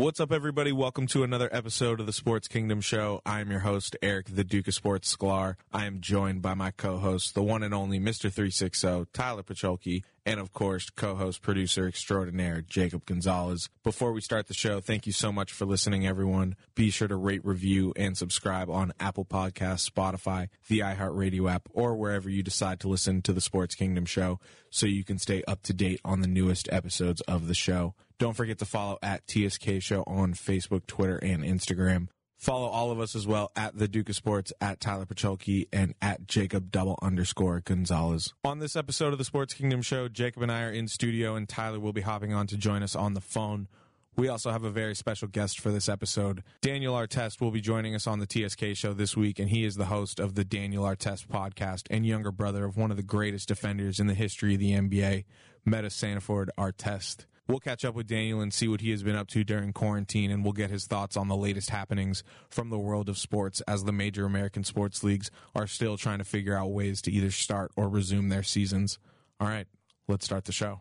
What's up, everybody? Welcome to another episode of the Sports Kingdom Show. I'm your host, Eric, the Duke of Sports Sklar. I am joined by my co-host, the one and only Mr. 360, Tyler Pacholke, and of course, co-host, producer extraordinaire, Jacob Gonzalez. Before we start the show, thank you so much for listening, everyone. Be sure to rate, review, and subscribe on Apple Podcasts, Spotify, the iHeartRadio app, or wherever you decide to listen to the Sports Kingdom Show so you can stay up to date on the newest episodes of the show. Don't forget to follow at TSK Show on Facebook, Twitter, and Instagram. Follow all of us as well at the Duke of Sports, at Tyler Pacholke, and at Jacob double underscore Gonzalez. On this episode of the Sports Kingdom Show, Jacob and I are in studio, and Tyler will be hopping on to join us on the phone. We also have a very special guest for this episode. Daniel Artest will be joining us on the TSK show this week, and he is the host of the Daniel Artest podcast and younger brother of one of the greatest defenders in the history of the NBA, Metta Sandiford Artest. We'll catch up with Daniel and see what he has been up to during quarantine, and we'll get his thoughts on the latest happenings from the world of sports as the major American sports leagues are still trying to figure out ways to either start or resume their seasons. All right, let's start the show.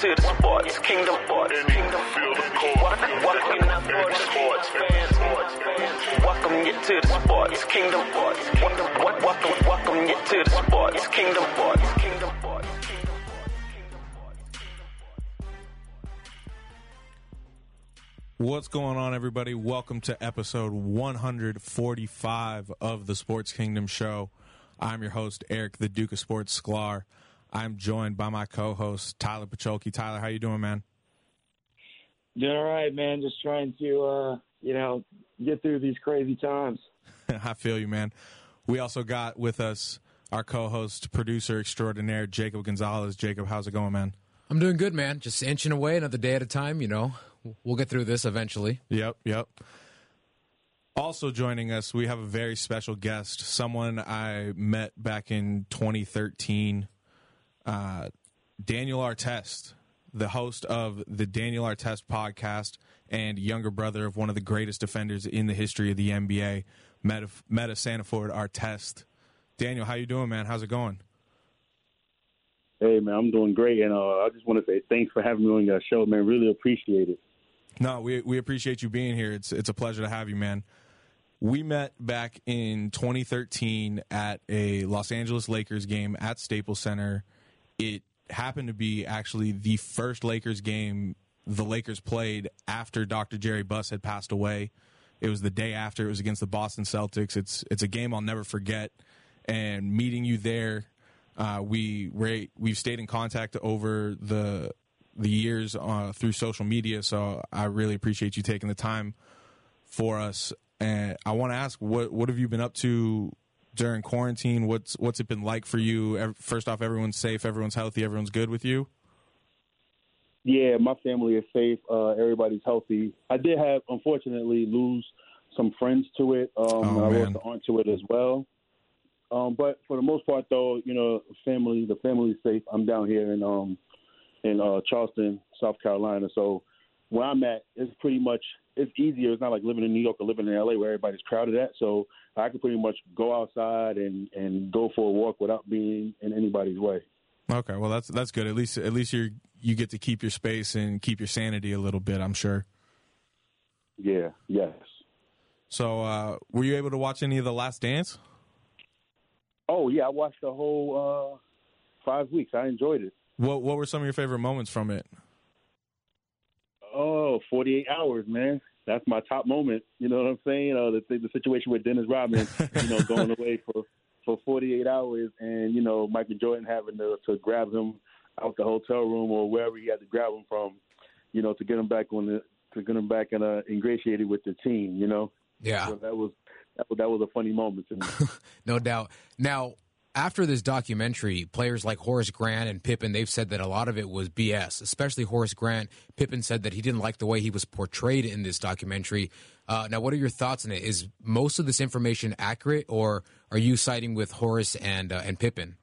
To the sports kingdom. Sports kingdom. Welcome, welcome you now for the sports fans. Welcome you to the sports kingdom. Sports kingdom. Welcome, welcome you to the sports kingdom. Sports kingdom. Sports kingdom. What's going on, everybody? Welcome to episode 145 of the Sports Kingdom Show. I'm your host, Eric, the Duke of Sports Sklar. I'm joined by my co-host, Tyler Pacholke. Tyler, how you doing, man? Doing all right, man. Just trying to, uh, you know, get through these crazy times. I feel you, man. We also got with us our co-host, producer extraordinaire, Jacob Gonzalez. Jacob, how's it going, man? I'm doing good, man. Just inching away another day at a time, you know. We'll get through this eventually. Yep, yep. Also joining us, we have a very special guest, someone I met back in 2013, uh, Daniel Artest, the host of the Daniel Artest podcast and younger brother of one of the greatest defenders in the history of the NBA, Metta, Metta Sandiford Artest. Daniel, how you doing, man? How's it going? Hey man, I'm doing great, and uh, I just want to say thanks for having me on your show, man. Really appreciate it. No, we we appreciate you being here. It's it's a pleasure to have you, man. We met back in 2013 at a Los Angeles Lakers game at Staples Center. It happened to be actually the first Lakers game the Lakers played after Dr. Jerry Buss had passed away. It was the day after. It was against the Boston Celtics. It's it's a game I'll never forget. And meeting you there, uh, we we've stayed in contact over the the years uh, through social media. So I really appreciate you taking the time for us. And I want to ask, what what have you been up to during quarantine? What's what's it been like for you? First off, everyone's safe, everyone's healthy, everyone's good with you. Yeah, my family is safe. Uh, everybody's healthy. I did have, unfortunately, lose some friends to it. Um, Oh, I lost the aunt to it as well. Um, but for the most part, though, you know, family, the family is safe. I'm down here in um in uh, Charleston, South Carolina. So where I'm at, it's pretty much it's easier. It's not like living in New York or living in LA where everybody's crowded at. So I can pretty much go outside and and go for a walk without being in anybody's way. Okay, well that's that's good. At least at least you you get to keep your space and keep your sanity a little bit. I'm sure. Yeah. Yes. So, uh, were you able to watch any of the Last Dance? Oh yeah, I watched the whole uh, five weeks. I enjoyed it. What What were some of your favorite moments from it? Oh, 48 hours, man. That's my top moment. You know what I'm saying? Uh, the the situation with Dennis Rodman, you know, going away for for 48 hours, and you know Michael Jordan having to to grab him out the hotel room or wherever he had to grab him from, you know, to get him back on the to get him back and uh, ingratiated with the team. You know, Yeah, so that was that was, that was a funny moment to me. no doubt. Now, after this documentary, players like Horace Grant and Pippen, they've said that a lot of it was BS, especially Horace Grant. Pippen said that he didn't like the way he was portrayed in this documentary. Uh, now, what are your thoughts on it? Is most of this information accurate, or are you siding with Horace and uh, and Pippen?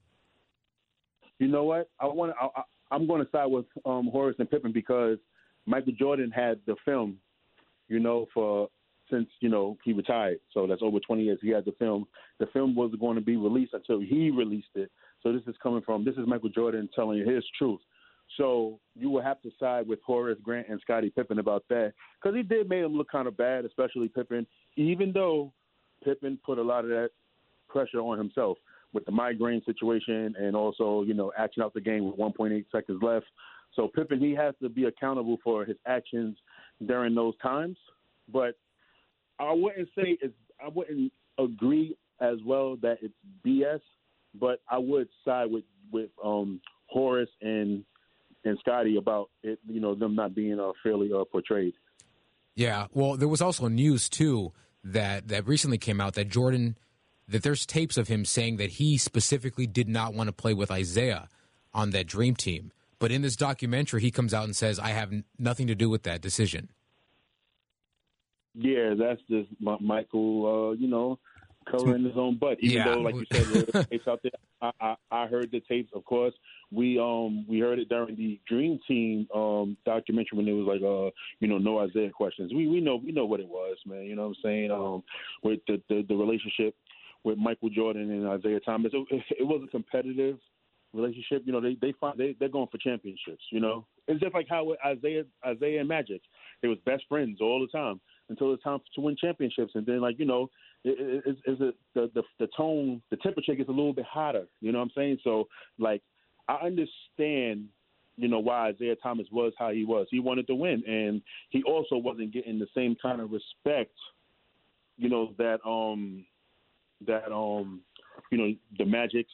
You know what? I want. I, I'm going to side with um, Horace and Pippen because Michael Jordan had the film, you know, for since you know he retired. So that's over 20 years. He had the film. The film wasn't going to be released until he released it. So this is coming from this is Michael Jordan telling you his truth. So you will have to side with Horace Grant and Scottie Pippen about that because he did make him look kind of bad, especially Pippen. Even though Pippen put a lot of that pressure on himself with the migraine situation and also you know acting out the game with 1.8 seconds left. So Pippen he has to be accountable for his actions during those times. But I wouldn't say it's I wouldn't agree as well that it's BS, but I would side with with um, Horace and and Scottie about it. You know them not being uh, fairly uh, portrayed. Yeah, well, there was also news too that that recently came out that Jordan that there's tapes of him saying that he specifically did not want to play with Isiah on that dream team. But in this documentary, he comes out and says, "I have nothing to do with that decision." Yeah, that's just Michael. Uh, you know, covering his own butt. Even Yeah. though, like you said, there tapes out there. I, I, I heard the tapes, of course. We um we heard it during the Dream Team um documentary when it was like uh you know no Isiah questions. We we know we know what it was, man. You know what I'm saying? Um, with the the, the relationship with Michael Jordan and Isiah Thomas, it, it was a competitive relationship. You know, they they find they they're going for championships. You know, it's just like how with Isiah Isiah and Magic, they was best friends all the time until it's time to win championships, and then like you know, it, it, it's, it's the the the tone, the temperature gets a little bit hotter. You know what I'm saying? So like, I understand. You know why Isiah Thomas was how he was. He wanted to win, and he also wasn't getting the same kind of respect. You know that um that um you know the Magics,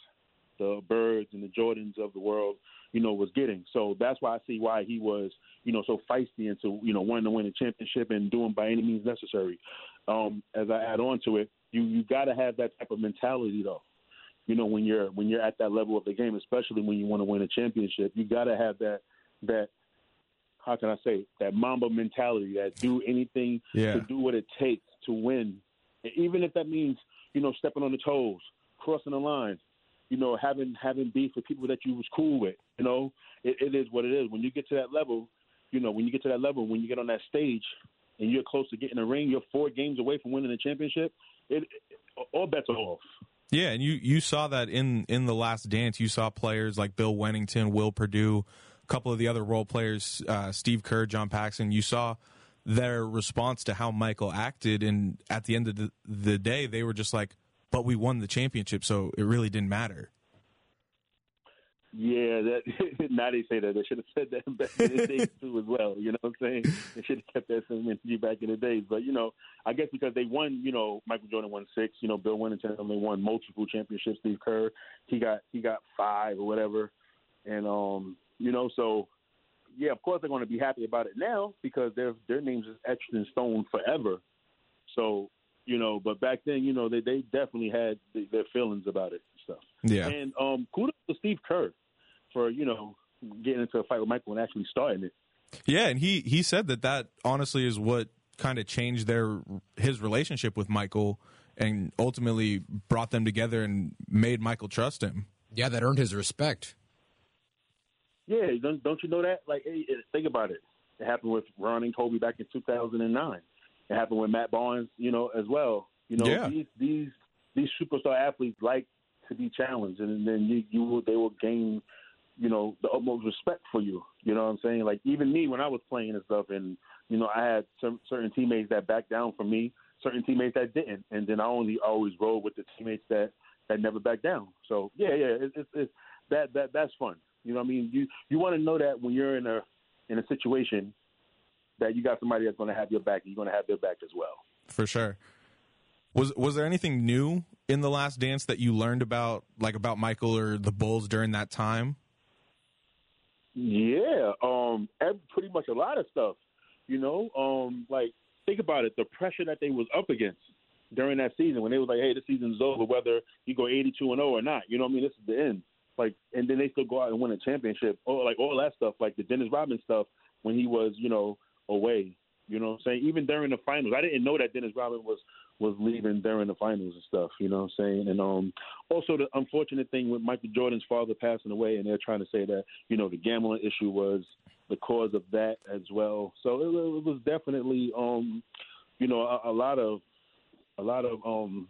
the Birds, and the Jordans of the world, you know, was getting. So that's why I see why he was, you know, so feisty and so you know wanting to win a championship and doing by any means necessary. Um, as I add on to it, you you got to have that type of mentality though. You know, when you're when you're at that level of the game, especially when you want to win a championship, you got to have that that how can I say that Mamba mentality that do anything Yeah. to do what it takes to win, even if that means you know stepping on the toes, crossing the line, you know having having beef with people that you was cool with. You know, it, it is what it is. When you get to that level, you know when you get to that level, when you get on that stage and you're close to getting a ring, you're four games away from winning the championship. It, it all bets are off. Yeah, and you you saw that in in the last dance. You saw players like Bill Wennington, Will Perdue, a couple of the other role players, uh, Steve Kerr, John Paxson. You saw their response to how Michael acted, and at the end of the, the day, they were just like, "But we won the championship, so it really didn't matter." Yeah, that now they say that they should have said that back in the days too as well. You know what I'm saying? They should have kept that same energy back in the days. But you know, I guess because they won, you know, Michael Jordan won six. You know, Bill Wennington only won multiple championships. Steve Kerr, he got he got five or whatever. And um, you know, so yeah, of course they're going to be happy about it now because their their names is etched in stone forever. So you know, but back then, you know, they they definitely had th- their feelings about it and stuff. Yeah, And um, kudos to Steve Kerr for you know getting into a fight with Michael and actually starting it. yeah, and he he said that that honestly is what kind of changed their his relationship with Michael, and ultimately brought them together and made Michael trust him. Yeah, that earned his respect. Yeah, don't don't you know that? Like, hey, think about it. It happened with Ron and Kobe back in 2009. It happened with Matt Barnes, you know, as well. You know, Yeah. these these these superstar athletes like to be challenged, and then you you will they will gain, you know, the utmost respect for you. You know what I'm saying? Like even me when I was playing and stuff, and you know, I had some, certain teammates that backed down from me, certain teammates that didn't, and then I only always rolled with the teammates that that never backed down. So yeah, yeah, it's, it's that that that's fun. You know what I mean? You you want to know that when you're in a in a situation that you got somebody that's going to have your back, you're going to have their back as well. for sure. Was was there anything new in the last dance that you learned about like about Michael or the Bulls during that time? Yeah, um, pretty much a lot of stuff. You know, um, like think about it, the pressure that they was up against during that season when they was like, "Hey, the season's over, whether you go 82 and 0 or not." You know what I mean? This is the end. Like, and then they still go out and win a championship, or like all that stuff, like the Dennis Rodman stuff when he was, you know, away. You know what I'm saying? Even during the finals, I didn't know that Dennis Rodman was was leaving during the finals and stuff. You know what I'm saying? And um, also the unfortunate thing with Michael Jordan's father passing away, and they're trying to say that you know the gambling issue was the cause of that as well. So it, it was definitely, um, you know, a, a lot of a lot of um,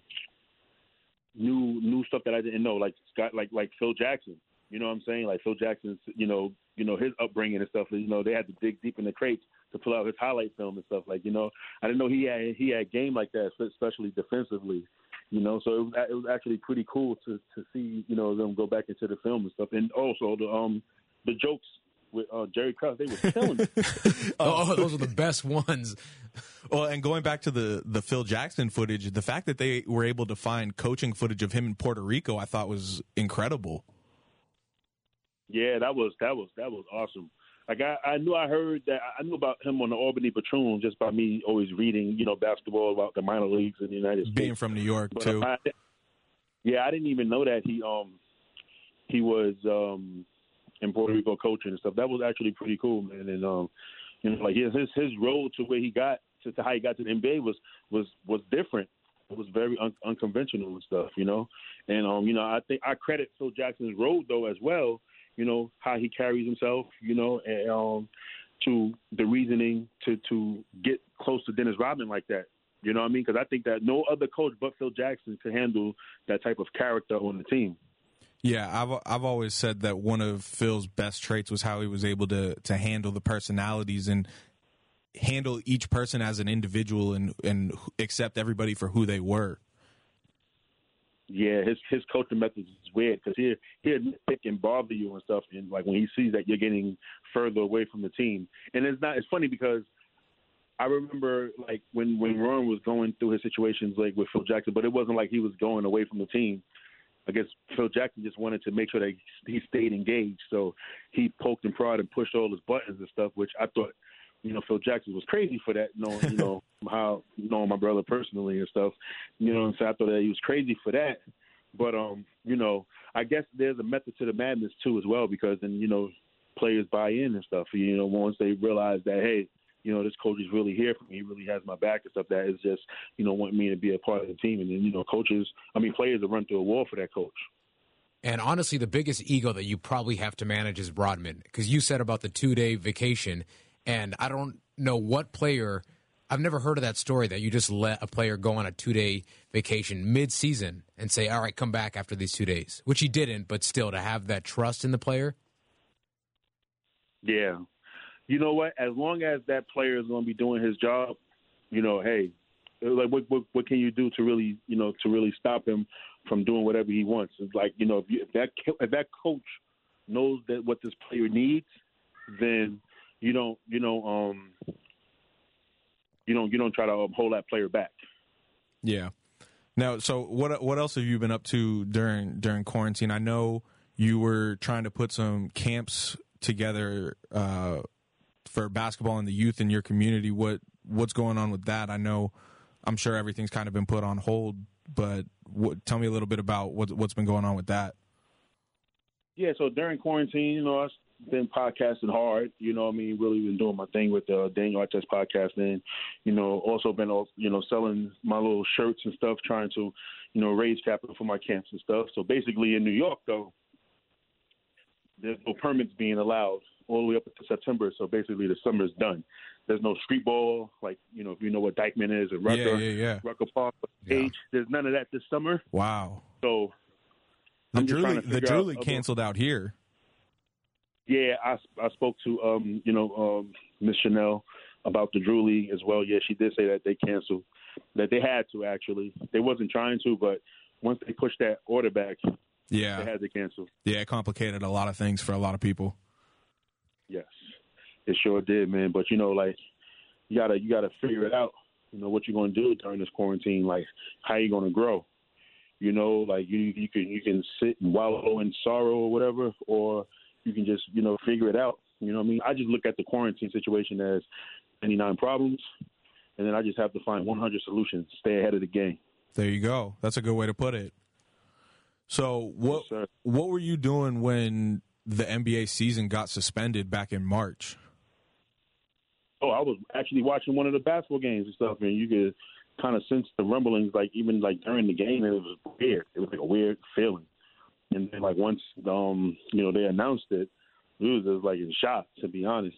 new new stuff that I didn't know, like Scott, like like Phil Jackson. You know what I'm saying? Like Phil Jackson's, you know, you know his upbringing and stuff. You know, they had to dig deep in the crates to pull out his highlight film and stuff. Like, you know, I didn't know he had he had game like that, especially defensively. You know, so it was, it was actually pretty cool to to see you know them go back into the film and stuff, and also the um the jokes with uh, Jerry Krause, they were killing it. oh, those are the best ones. Well, and going back to the the Phil Jackson footage, the fact that they were able to find coaching footage of him in Puerto Rico, I thought was incredible. Yeah, that was that was that was awesome. Like I, I knew I heard that I knew about him on the Albany Patroon just by me always reading, you know, basketball about the minor leagues in the United States. Being from New York But too. I, yeah, I didn't even know that he um he was um in Puerto Rico coaching and stuff. That was actually pretty cool, man. And um you know, like his his, his road to where he got to, to how he got to the NBA was was was different. It was very un- unconventional and stuff, you know. And um, you know, I think I credit Phil Jackson's road though as well. You know how he carries himself, you know, and um, to the reasoning to to get close to Dennis Rodman like that. You know what I mean? Because I think that no other coach but Phil Jackson could handle that type of character on the team. Yeah, I've I've always said that one of Phil's best traits was how he was able to to handle the personalities and handle each person as an individual and and accept everybody for who they were. Yeah, his his coaching methods is weird because he he'll pick and bother you and stuff, and like when he sees that you're getting further away from the team, and it's not. It's funny because I remember like when when Ron was going through his situations like with Phil Jackson, but it wasn't like he was going away from the team. I guess Phil Jackson just wanted to make sure that he stayed engaged, so he poked and prodded and pushed all his buttons and stuff, which I thought, you know, Phil Jackson was crazy for that, knowing you know how knowing my brother personally and stuff. You know what I'm? I thought that he was crazy for that. But um, you know, I guess there's a method to the madness too as well because then you know players buy in and stuff. You know, once they realize that hey, you know, this coach is really here for me. He really has my back and stuff. That is just you know want me to be a part of the team. And then you know, coaches, I mean, players will run through a wall for that coach. And honestly, the biggest ego that you probably have to manage is Rodman because you said about the two day vacation, and I don't know what player. I've never heard of that story that you just let a player go on a two day vacation mid season and say, "All right, come back after these two days," which he didn't. But still, to have that trust in the player. Yeah, you know what? As long as that player is going to be doing his job, you know, hey, like what, what what can you do to really you know to really stop him from doing whatever he wants? It's like you know if, you, if that if that coach knows that what this player needs, then you don't you know um you don't you don't try to hold that player back. Yeah. Now, so what what else have you been up to during during quarantine? I know you were trying to put some camps together uh, for basketball and the youth in your community. What what's going on with that? I know, I'm sure everything's kind of been put on hold, but what, tell me a little bit about what what's been going on with that. Yeah, so during quarantine, you know, I've been podcasting hard. You know, what I mean, really been doing my thing with uh, Daniel Artest podcasting. You know, also been you know selling my little shirts and stuff, trying to you know raise capital for my camps and stuff. So basically, in New York, though, there's no permits being allowed all the way up to September. So basically, the summer's done. There's no street ball, like you know, if you know what Dyckman is and Rucker, yeah, yeah, yeah. Rucker Park, Yeah. H. There's none of that this summer. Wow. So The I'm Drewly the figure out canceled out here. Yeah, I, I spoke to um, you know um, Miss Chanel about the Drew League as well. Yeah, she did say that they canceled, that they had to actually. They wasn't trying to, but once they pushed that order back, yeah, they had to cancel. yeah, it complicated a lot of things for a lot of people. Yes, it sure did, man. But you know, like you gotta you gotta figure it out. You know what you're gonna do during this quarantine, like how you gonna grow. You know, like you you can you can sit and wallow in sorrow or whatever, or you can just you know figure it out. You know what I mean? I just look at the quarantine situation as 99 problems, and then I just have to find 100 solutions, stay ahead of the game. There you go. That's a good way to put it. So what Yes, what were you doing when the NBA season got suspended back in March? Oh, I was actually watching one of the basketball games and stuff, and you could kind of sense the rumblings, like even like during the game, and it was weird. It was like a weird feeling. And then like once um you know they announced it, we was just like in shock to be honest.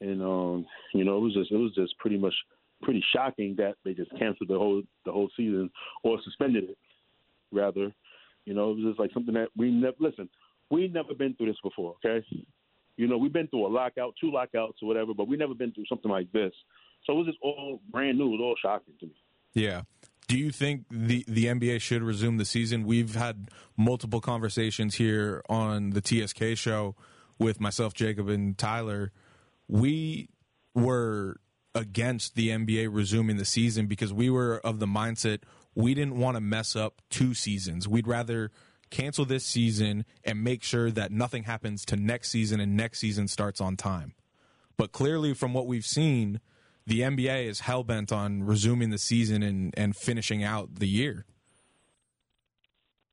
And um, you know, it was just it was just pretty much pretty shocking that they just canceled the whole the whole season or suspended it rather. You know, it was just like something that we never listen. We never been through this before, okay? You know, we've been through a lockout, two lockouts or whatever, but we never been through something like this. So it was just all brand new. It was all shocking to me. Yeah. Do you think the the NBA should resume the season? We've had multiple conversations here on the TSK show with myself, Jacob, and Tyler. We were against the NBA resuming the season because we were of the mindset we didn't want to mess up two seasons. We'd rather cancel this season and make sure that nothing happens to next season and next season starts on time. But clearly, from what we've seen, the NBA is hell bent on resuming the season and, and finishing out the year.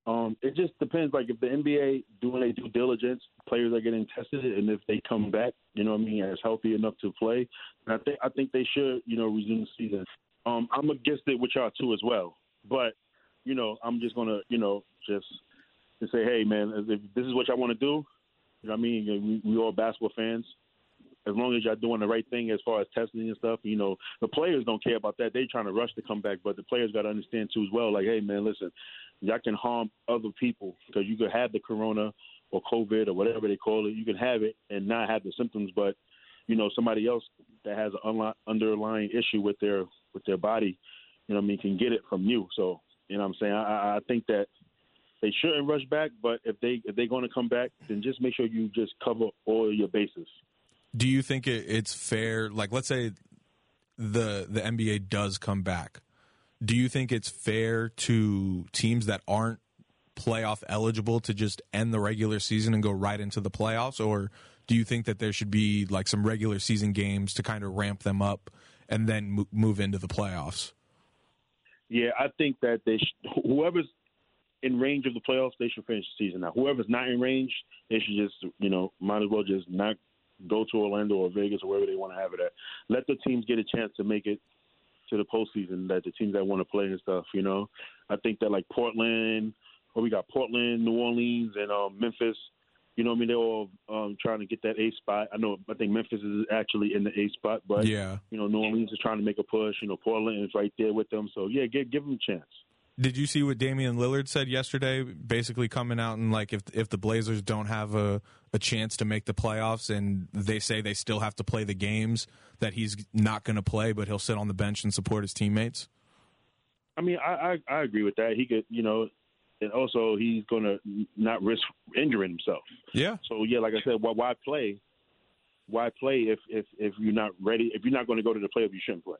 Um, it just depends. Like if the NBA doing their due diligence, players are getting tested, and if they come back, you know what I mean, as healthy enough to play, I think I think they should, you know, resume the season. Um, I'm against it with y'all too as well, but you know, I'm just gonna, you know, just to say, hey, man, if this is what y'all want to do, you know what I mean? We, we all basketball fans. As long as y'all doing the right thing as far as testing and stuff, you know, the players don't care about that. They're trying to rush to come back, but the players got to understand too as well. Like, hey, man, listen, y'all can harm other people because you could have the corona or COVID or whatever they call it. You can have it and not have the symptoms, but you know, somebody else that has an underlying issue with their with their body, you know, I mean, can get it from you. So, you know, what I'm saying, I, I think that they shouldn't rush back, but if they if they're going to come back, then just make sure you just cover all your bases. Do you think it, it's fair? Like, let's say the the NBA does come back. Do you think it's fair to teams that aren't playoff eligible to just end the regular season and go right into the playoffs, or do you think that there should be like some regular season games to kind of ramp them up and then move into the playoffs? Yeah, I think that they sh- whoever's in range of the playoffs, they should finish the season. Now, whoever's not in range, they should just, you know, might as well just not go to Orlando or Vegas or wherever they want to have it at. Let the teams get a chance to make it to the postseason. That the teams that want to play and stuff, you know. I think that like Portland, or we got Portland, New Orleans, and um, Memphis. You know, what I mean, they're all um, trying to get that A spot. I know, I think Memphis is actually in the A spot, but yeah, you know, New Orleans is trying to make a push. You know, Portland is right there with them. So yeah, give give them a chance. Did you see what Damian Lillard said yesterday? Basically, coming out and like if if the Blazers don't have a a chance to make the playoffs, and they say they still have to play the games, that he's not going to play, but he'll sit on the bench and support his teammates. I mean, I, I I agree with that. He could, you know, and also he's going to not risk injuring himself. Yeah. So yeah, like I said, why, why play? Why play if if if you're not ready? If you're not going to go to the playoffs, you shouldn't play.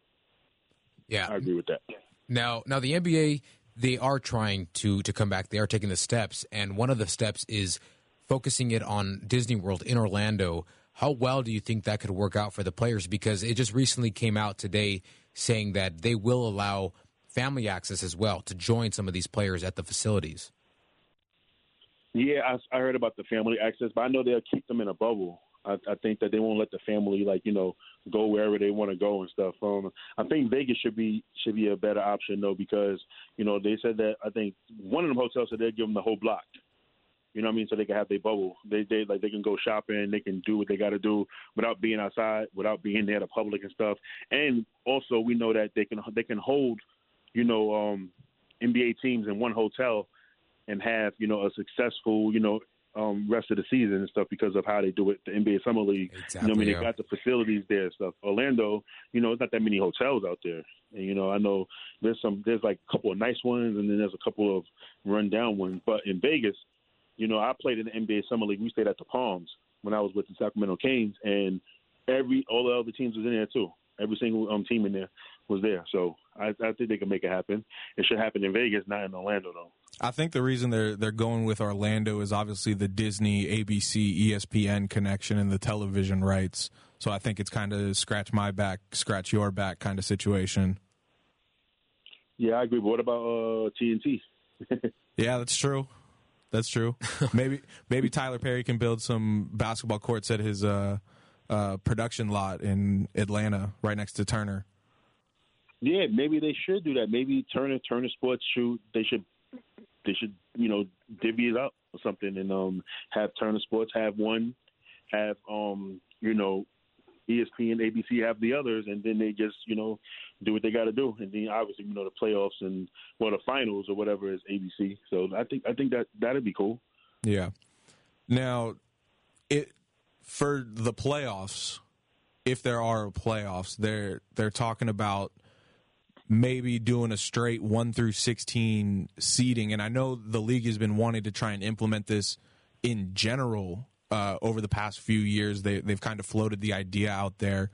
Yeah, I agree with that. Now, now the NBA they are trying to to come back. They are taking the steps, and one of the steps is focusing it on Disney World in Orlando. How well do you think that could work out for the players? Because it just recently came out today saying that they will allow family access as well to join some of these players at the facilities. Yeah, I, I heard about the family access, but I know they'll keep them in a bubble. I, I think that they won't let the family like you know go wherever they want to go and stuff. Um, I think Vegas should be should be a better option though because you know they said that I think one of them hotels said they'd give them the whole block. You know what I mean? So they can have their bubble. They they like they can go shopping. They can do what they got to do without being outside, without being near the public and stuff. And also we know that they can they can hold, you know, um, NBA teams in one hotel and have you know a successful you know um, rest of the season and stuff because of how they do it. The NBA Summer League, exactly, you know, I mean, yeah. they got the facilities there and stuff. Orlando, you know, it's not that many hotels out there, and you know, I know there's some, there's like a couple of nice ones, and then there's a couple of rundown ones. But in Vegas, you know, I played in the NBA Summer League. We stayed at the Palms when I was with the Sacramento Kings, and every all the other teams was in there too. Every single um, team in there was there. So I, I think they can make it happen. It should happen in Vegas, not in Orlando, though. I think the reason they're they're going with Orlando is obviously the Disney, ABC, ESPN connection and the television rights. So I think it's kind of scratch my back, scratch your back kind of situation. Yeah, I agree. But what about uh, TNT? Yeah, that's true. That's true. maybe maybe Tyler Perry can build some basketball courts at his uh, uh, production lot in Atlanta, right next to Turner. Yeah, maybe they should do that. Maybe Turner Turner Sports shoot. They should they should you know divvy it up or something and um have Turner Sports have one, have um, you know, ESPN, and ABC have the others, and then they just you know do what they got to do, and then obviously you know the playoffs and well the finals or whatever is ABC. So I think I think that that'd be cool. Yeah. Now, it for the playoffs, if there are playoffs, they're they're talking about maybe doing a straight one through sixteen seeding, and I know the league has been wanting to try and implement this in general uh, over the past few years. They they've kind of floated the idea out there.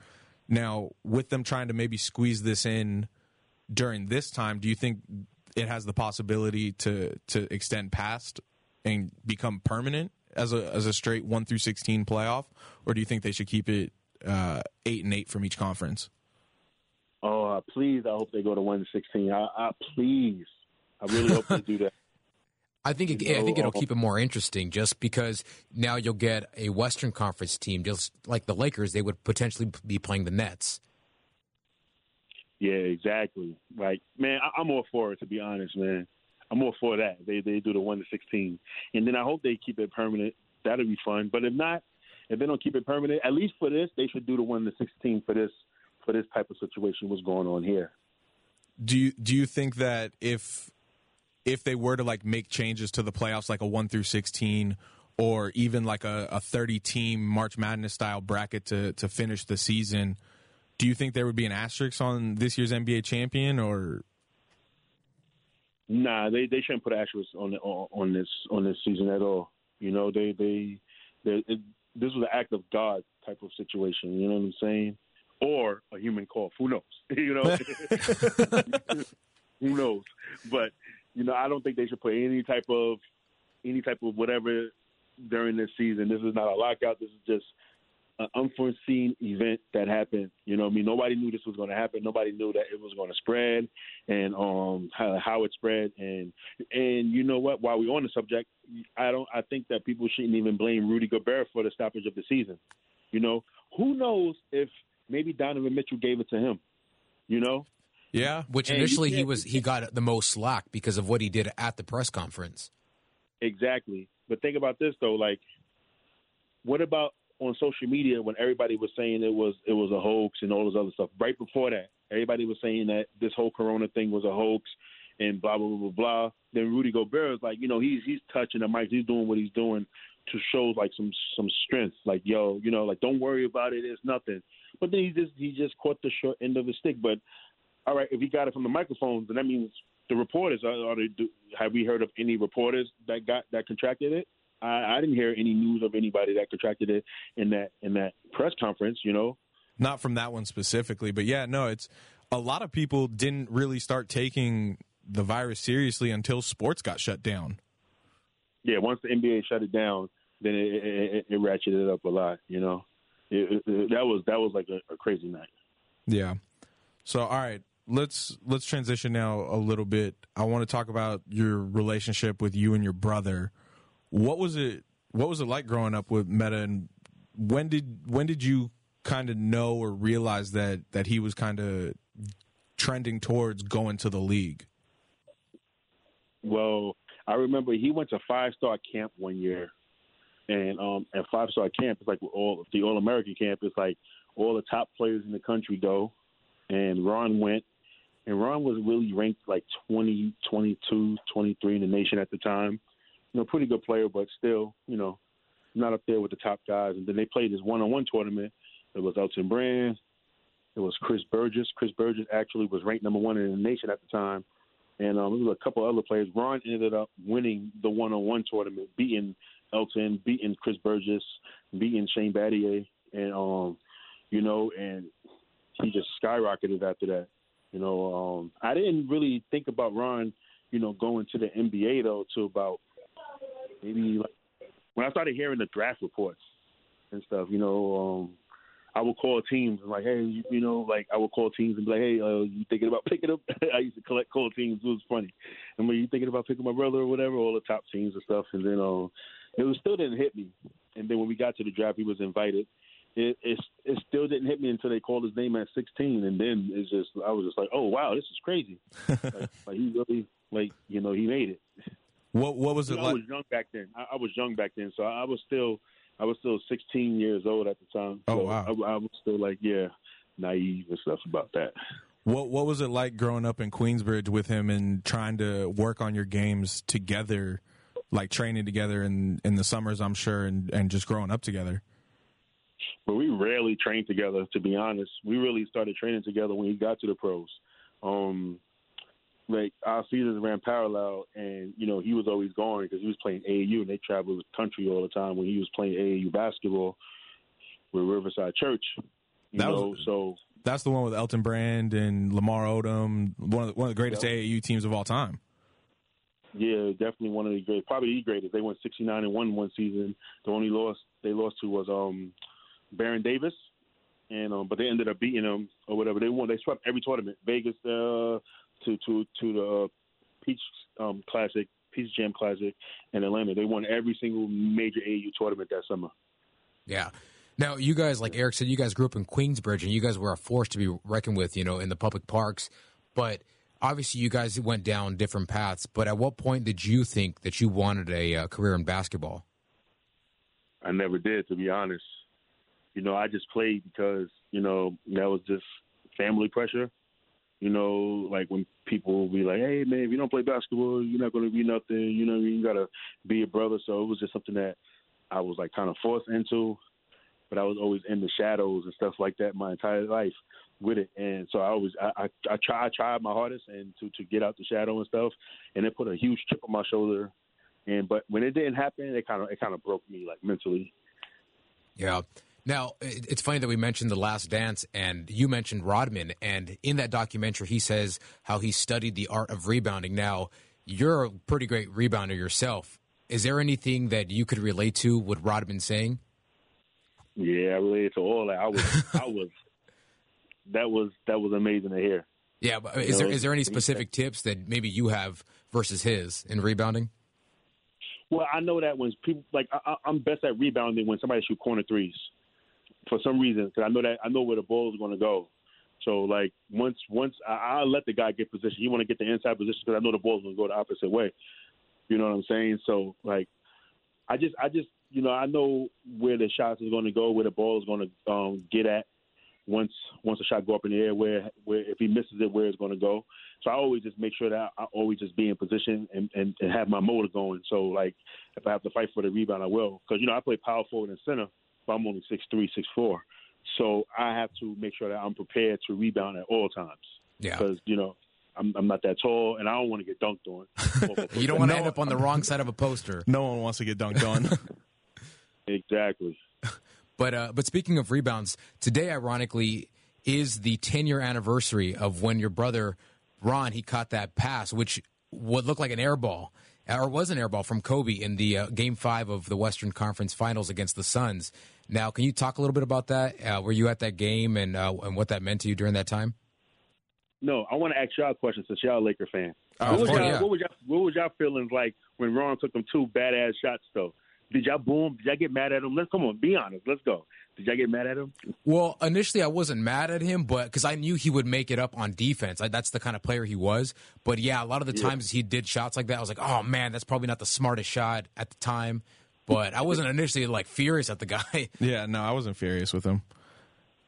Now, with them trying to maybe squeeze this in during this time, do you think it has the possibility to to extend past and become permanent as a as a straight one through sixteen playoff, or do you think they should keep it uh, eight and eight from each conference? Oh, uh, please! I hope they go to one to sixteen. I, I please, I really hope they do that. I think it, I think it'll keep it more interesting, just because now you'll get a Western Conference team, just like the Lakers. They would potentially be playing the Nets. Yeah, exactly. Like, man, I, I'm all for it. To be honest, man, I'm all for that. They they do the one to sixteen, and then I hope they keep it permanent. That'll be fun. But if not, if they don't keep it permanent, at least for this, they should do the one to sixteen for this for this type of situation. What's going on here? Do you do you think that if if they were to like make changes to the playoffs, like a one through sixteen, or even like a, a thirty team March Madness style bracket to to finish the season, do you think there would be an asterisk on this year's NBA champion, or Nah, they they shouldn't put asterisk on the, on on this on this season at all. You know, they they, they it, this was an act of God type of situation. You know what I'm saying? Or a human cough. Who knows? you know, who knows? But you know, I don't think they should put any type of any type of whatever during this season. This is not a lockout. This is just an unforeseen event that happened. You know, I mean, nobody knew this was going to happen. Nobody knew that it was going to spread and um how, how it spread. And and you know what? While we're on the subject, I don't. I think that people shouldn't even blame Rudy Gobert for the stoppage of the season. You know, who knows if maybe Donovan Mitchell gave it to him. You know, yeah, Which And initially he was he got the most slack because of what he did at the press conference. Exactly. But think about this though, like what about on social media when everybody was saying it was it was a hoax and all this other stuff. Right before that, everybody was saying that this whole corona thing was a hoax and blah blah blah blah blah. Then Rudy Gobert is like, you know, he's he's touching the mic, he's doing what he's doing to show like some some strength. Like, yo, you know, like don't worry about it, it's nothing. But then he just he just caught the short end of the stick. But all right, if he got it from the microphones, then that means the reporters are, are they, do, have we heard of any reporters that got that contracted it? I, I didn't hear any news of anybody that contracted it in that in that press conference. You know, not from that one specifically, but yeah, no, it's a lot of people didn't really start taking the virus seriously until sports got shut down. Yeah. Once the NBA shut it down, then it, it, it, it ratcheted it up a lot. You know, it, that was that was like a, a crazy night. Yeah. So all right, let's let's transition now a little bit. I want to talk about your relationship with you and your brother. What was it what was it like growing up with Metta and when did when did you kind of know or realize that that he was kind of trending towards going to the league? Well, I remember he went to five star camp one year, and um, at five star camp, it's like all the All American camp. It's like all the top players in the country go, and Ron went, and Ron was really ranked like 20, 22, 23 in the nation at the time. You know, pretty good player, but still, you know, not up there with the top guys. And then they played this one on one tournament. It was Elton Brand. It was Chris Burgess. Chris Burgess actually was ranked number one in the nation at the time and um, there was a couple other players. Ron ended up winning the one-on-one tournament, beating Elton, beating Chris Burgess, beating Shane Battier, and um, you know, and he just skyrocketed after that. You know, um, I didn't really think about Ron, you know, going to the NBA though, till about maybe like when I started hearing the draft reports and stuff. You know, um, I would call teams and like, hey, you, you know, like I would call teams and be like, hey, uh, you thinking about picking up? I used to collect call teams. It was funny. And when you thinking about picking my brother or whatever, all the top teams and stuff. And then um, it was still didn't hit me. And then when we got to the draft, he was invited. It it, it still didn't hit me until they called his name at 16, and then it's just I was just like, oh wow, this is crazy. like, like he really like you know he made it. What what was You it know, I was young back then. I, I was young back then, so I, I was still I was still 16 years old at the time. Oh, wow. I, I was still like, yeah, naive and stuff about that. What what was it like growing up in Queensbridge with him and trying to work on your games together, like training together in in the summers, I'm sure, and and just growing up together. But we rarely trained together, to be honest. We really started training together when he got to the pros. Um, like our seasons ran parallel, and you know he was always going because he was playing AAU, and they traveled the country all the time when he was playing AAU basketball with Riverside Church. You That know, was- so That's the one with Elton Brand and Lamar Odom, one of the, one of the greatest Yep. AAU teams of all time. Yeah, definitely one of the great, probably the greatest. They went sixty nine and one one season. The only loss they lost to was um Baron Davis, and um but they ended up beating them or whatever. They won. They swept every tournament. Vegas uh, to to to the uh, Peach um Classic, Peach Jam Classic, and Atlanta. They won every single major AU tournament that summer. Yeah. Now, you guys, like Eric said, you guys grew up in Queensbridge, and you guys were a force to be reckoned with, you know, in the public parks. But obviously, you guys went down different paths. But at what point did you think that you wanted a uh, career in basketball? I never did, to be honest. You know, I just played because you know that was just family pressure. You know, like when people will be like, "Hey, man, if you don't play basketball, you're not going to be nothing." You know, you got to be a brother. So it was just something that I was like kind of forced into, but I was always in the shadows and stuff like that my entire life with it. And so I always I I, I try I tried my hardest and to to get out the shadow and stuff, and it put a huge chip on my shoulder. And but when it didn't happen, it kind of it kind of broke me like mentally. Yeah. Now, it's funny that we mentioned The Last Dance and you mentioned Rodman. And in that documentary, he says how he studied the art of rebounding. Now, you're a pretty great rebounder yourself. Is there anything that you could relate to what Rodman saying? Yeah, I related to all that. I was, I was, that was that was amazing to hear. Yeah, but is there know, is there any specific tips that maybe you have versus his in rebounding? Well, I know that when people like I, I- I'm best at rebounding when somebody shoot corner threes. For some reason, because I know that I know where the ball is going to go. So like once once I, I let the guy get position, you want to get the inside position because I know the ball is going to go the opposite way. You know what I'm saying? So like I just I just you know I know where the shots is going to go, where the ball is going to um, get at once once a shot go up in the air, where where if he misses it, where it's going to go. So I always just make sure that I, I always just be in position and, and and have my motor going. So like if I have to fight for the rebound, I will because you know I play power forward and center, but I'm only six three, six four. So I have to make sure that I'm prepared to rebound at all times Yeah. because you know I'm I'm not that tall and I don't want to get dunked on. You don't want to No. end up on the wrong side of a poster. No one wants to get dunked on. exactly. But uh, but speaking of rebounds, today ironically is the 10 year anniversary of when your brother Ron he caught that pass, which would look like an air ball or was an air ball from Kobe in the uh, Game Five of the Western Conference Finals against the Suns. Now, can you talk a little bit about that? Uh, were you at that game and uh, and what that meant to you during that time? No, I want to ask y'all a question since y'all a Laker fan. Oh, what, was course, y'all, yeah. what was y'all what was y'all feelings like when Ron took them two badass shots though? Did y'all boom? Did y'all get mad at him? Let's come on, be honest. Let's go. Did y'all get mad at him? Well, initially I wasn't mad at him, but because I knew he would make it up on defense. I, that's the kind of player he was. But yeah, a lot of the times he did shots like that, I was like, oh man, that's probably not the smartest shot at the time. But I wasn't initially like furious at the guy. yeah, no, I wasn't furious with him.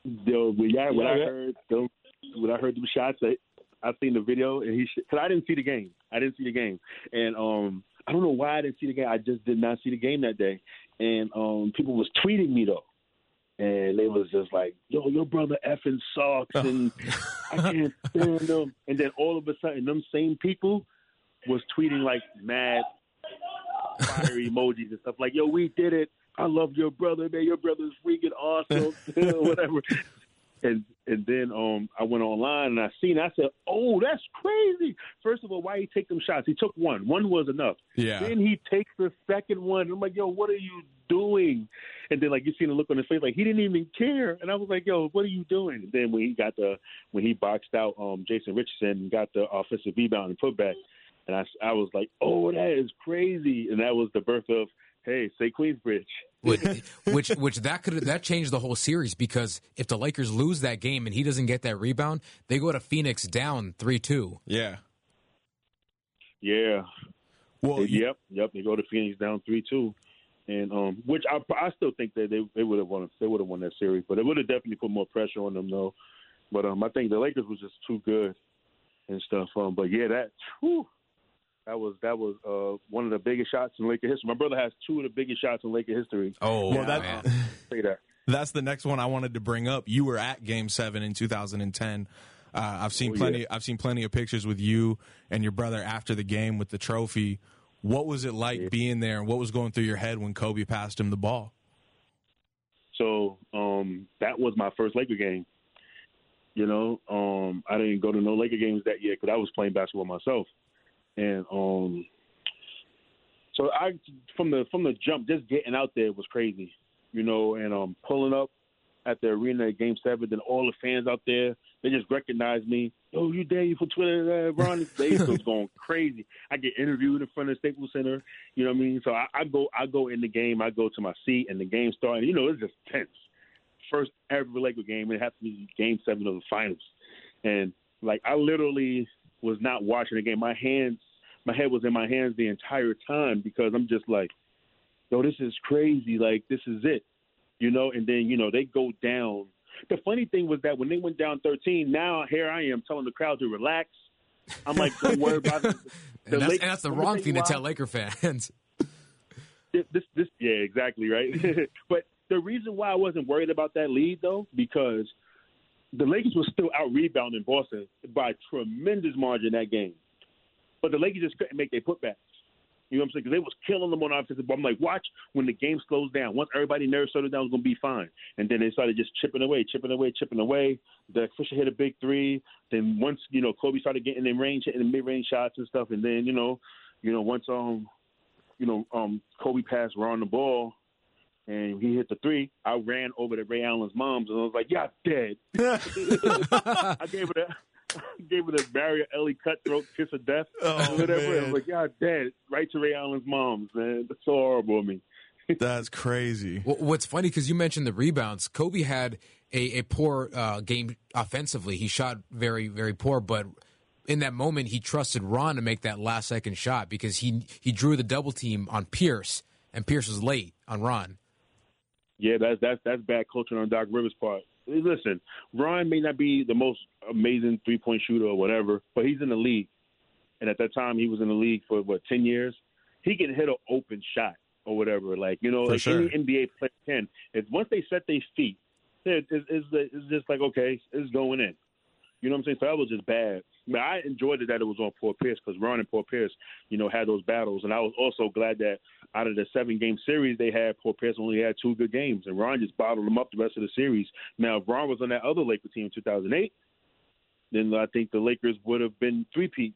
Yo, when, y'all, when I heard them, when I heard them shots, I, I seen the video and he because I didn't see the game. I didn't see the game, and um, I don't know why I didn't see the game. I just did not see the game that day, and um, people was tweeting me though. And they was just like, "Yo, your brother effing sucks," and I can't stand him. And then all of a sudden, them same people was tweeting like mad fire emojis and stuff like, "Yo, we did it. I love your brother, man. Your brother's freaking awesome, whatever." And and then um I went online and I seen. I said, "Oh, that's crazy." First of all, why he take them shots? He took one. One was enough. Yeah. Then he takes the second one. I'm like, "Yo, what are you doing?" And then like you seen the look on his face, like he didn't even care. And I was like, "Yo, what are you doing?" And then when he got the when he boxed out um Jason Richardson and got the offensive rebound and putback, and I I was like, "Oh, that is crazy." And that was the birth of hey, say Queensbridge. Which, which which that could that changed the whole series because if the Lakers lose that game and he doesn't get that rebound, they go to Phoenix down three two. Yeah. Yeah. Well, you- yep. Yep. They go to Phoenix down three two. and um, which I I still think that they they would have won they would have won that series, but it would have definitely put more pressure on them though. But um, I think the Lakers was just too good and stuff. Um, but yeah, that whew, that was that was uh one of the biggest shots in Laker history. My brother has two of the biggest shots in Laker history. Oh, Well, that- man. Say that. That's the next one I wanted to bring up. You were at Game Seven in 2010. Uh, I've seen Oh, plenty. yeah. I've seen plenty of pictures with you and your brother after the game with the trophy. What was it like being there, and what was going through your head when Kobe passed him the ball? So um, that was my first Laker game. You know, um, I didn't go to no Laker games that year because I was playing basketball myself, and um, so I from the from the jump, just getting out there was crazy. You know, and um, pulling up at the arena at Game Seven, then all the fans out there, they just recognized me. Oh, you there? You from Twitter? Uh, Ron? They was going crazy. I get interviewed in front of Staples Center. You know what I mean? So I, I go, I go in the game. I go to my seat, and the game started. You know, it's just tense. First ever Laker game. It had to be Game Seven of the finals, and like I literally was not watching the game. My hands, my head was in my hands the entire time because I'm just like, yo, this is crazy. Like this is it, you know. And then you know they go down. The funny thing was that when they went down 13, now here I am telling the crowd to relax. I'm like, don't worry about it. And that's, Lake- and that's the wrong thing to tell Laker fans. this, this, this yeah, exactly right. but the reason why I wasn't worried about that lead though, because the Lakers were still out rebounding Boston by a tremendous margin that game, but the Lakers just couldn't make their putbacks. You know what I'm saying? Because they was killing them on offense. But I'm like, watch when the game slows down. Once everybody nerves settle down, it's gonna be fine. And then they started just chipping away, chipping away, chipping away. The Fisher hit a big three. Then once you know Kobe started getting in range, hitting mid range shots and stuff. And then you know, you know once um you know, um, Kobe passed Ron the ball, and he hit the three. I ran over to Ray Allen's mom's, and I was like, "Yeah, dead." I gave it a, I gave it a Mario Elie cutthroat kiss of death, Oh, or whatever. I was like, "Yeah, dead." Right to Ray Allen's mom's, man. That's so horrible of me. That's crazy. Wh- What's funny because you mentioned the rebounds. Kobe had a, a poor uh, game offensively. He shot very very poor, but in that moment he trusted Ron to make that last second shot because he he drew the double team on Pierce and Pierce was late on Ron. Yeah, that's that's that's bad coaching on Doc Rivers' part. Listen, Ron may not be the most amazing three point shooter or whatever, but he's in the league, and at that time he was in the league for what ten years. He can hit an open shot or whatever, like you know, For like sure. any NBA player can. It's once they set their feet, it, it, it's, it's just like okay, it's going in. You know what I'm saying? So that was just bad. Mean, I enjoyed it that it was on Paul Pierce because Ron and Paul Pierce, you know, had those battles, and I was also glad that out of the seven game series they had, Paul Pierce only had two good games, and Ron just bottled them up the rest of the series. Now, if Ron was on that other Laker team in 2008, then I think the Lakers would have been three peats,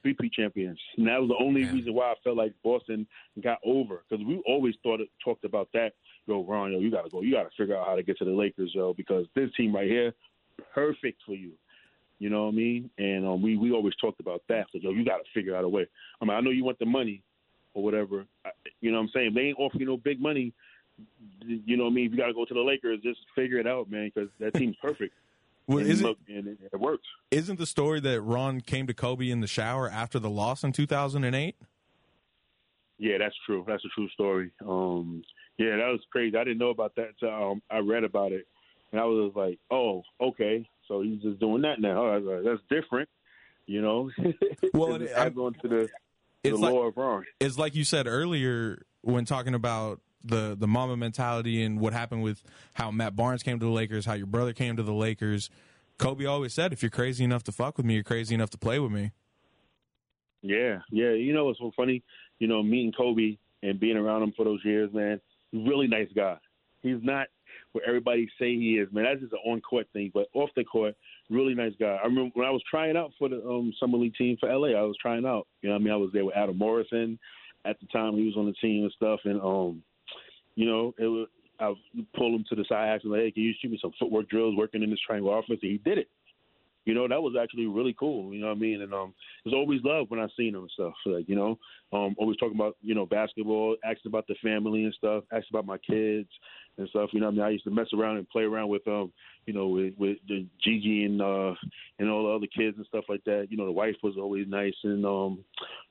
three peat champions, and that was the only Yeah. reason why I felt like Boston got over because we always thought talked about that. Yo, Ron, yo, you got to go. You got to figure out how to get to the Lakers, yo, because this team right here, perfect for you. You know what I mean? And um, we we always talked about that. So yo, you got to figure out a way. I mean, I know you want the money or whatever. I, you know what I'm saying? They ain't offering you no big money. You know what I mean? If you got to go to the Lakers, just figure it out, man, because that team's perfect. Well, and, is it, look, and it, it works. isn't the story that Ron came to Kobe in the shower after the loss in 2008? Yeah, that's true. That's a true story. Um, yeah, that was crazy. I didn't know about that. Till, um, I read about it, and I was like, "Oh, okay." So he's just doing that now. I was like, That's different, you know. Well, it adds on to the, the It's like law of Ron. it's like you said earlier when talking about the the Mamba mentality and what happened with how Matt Barnes came to the Lakers, how your brother came to the Lakers. Kobe always said, "If you're crazy enough to fuck with me, you're crazy enough to play with me." Yeah, yeah. You know what's so funny? You know, meeting Kobe and being around him for those years, man. He's a really nice guy. He's not what everybody say he is, man. That's just an on court thing, but off the court, really nice guy. I remember when I was trying out for the um, summer league team for LA. I was trying out. You know, I mean, I was there with Adam Morrison at the time. He was on the team and stuff, and um, you know, it was. I pulled him to the side, asked him, "Hey, can you shoot me some footwork drills working in this triangle offense?" And he did it. You know, that was actually really cool. You know what I mean? And um, there's always love when I seen him and stuff. Like you know, um, always talking about you know basketball, asking about the family and stuff, asking about my kids and stuff. You know, what I mean, I used to mess around and play around with um, you know, with, with the Gigi and uh, and all the other kids and stuff like that. You know, the wife was always nice, and um,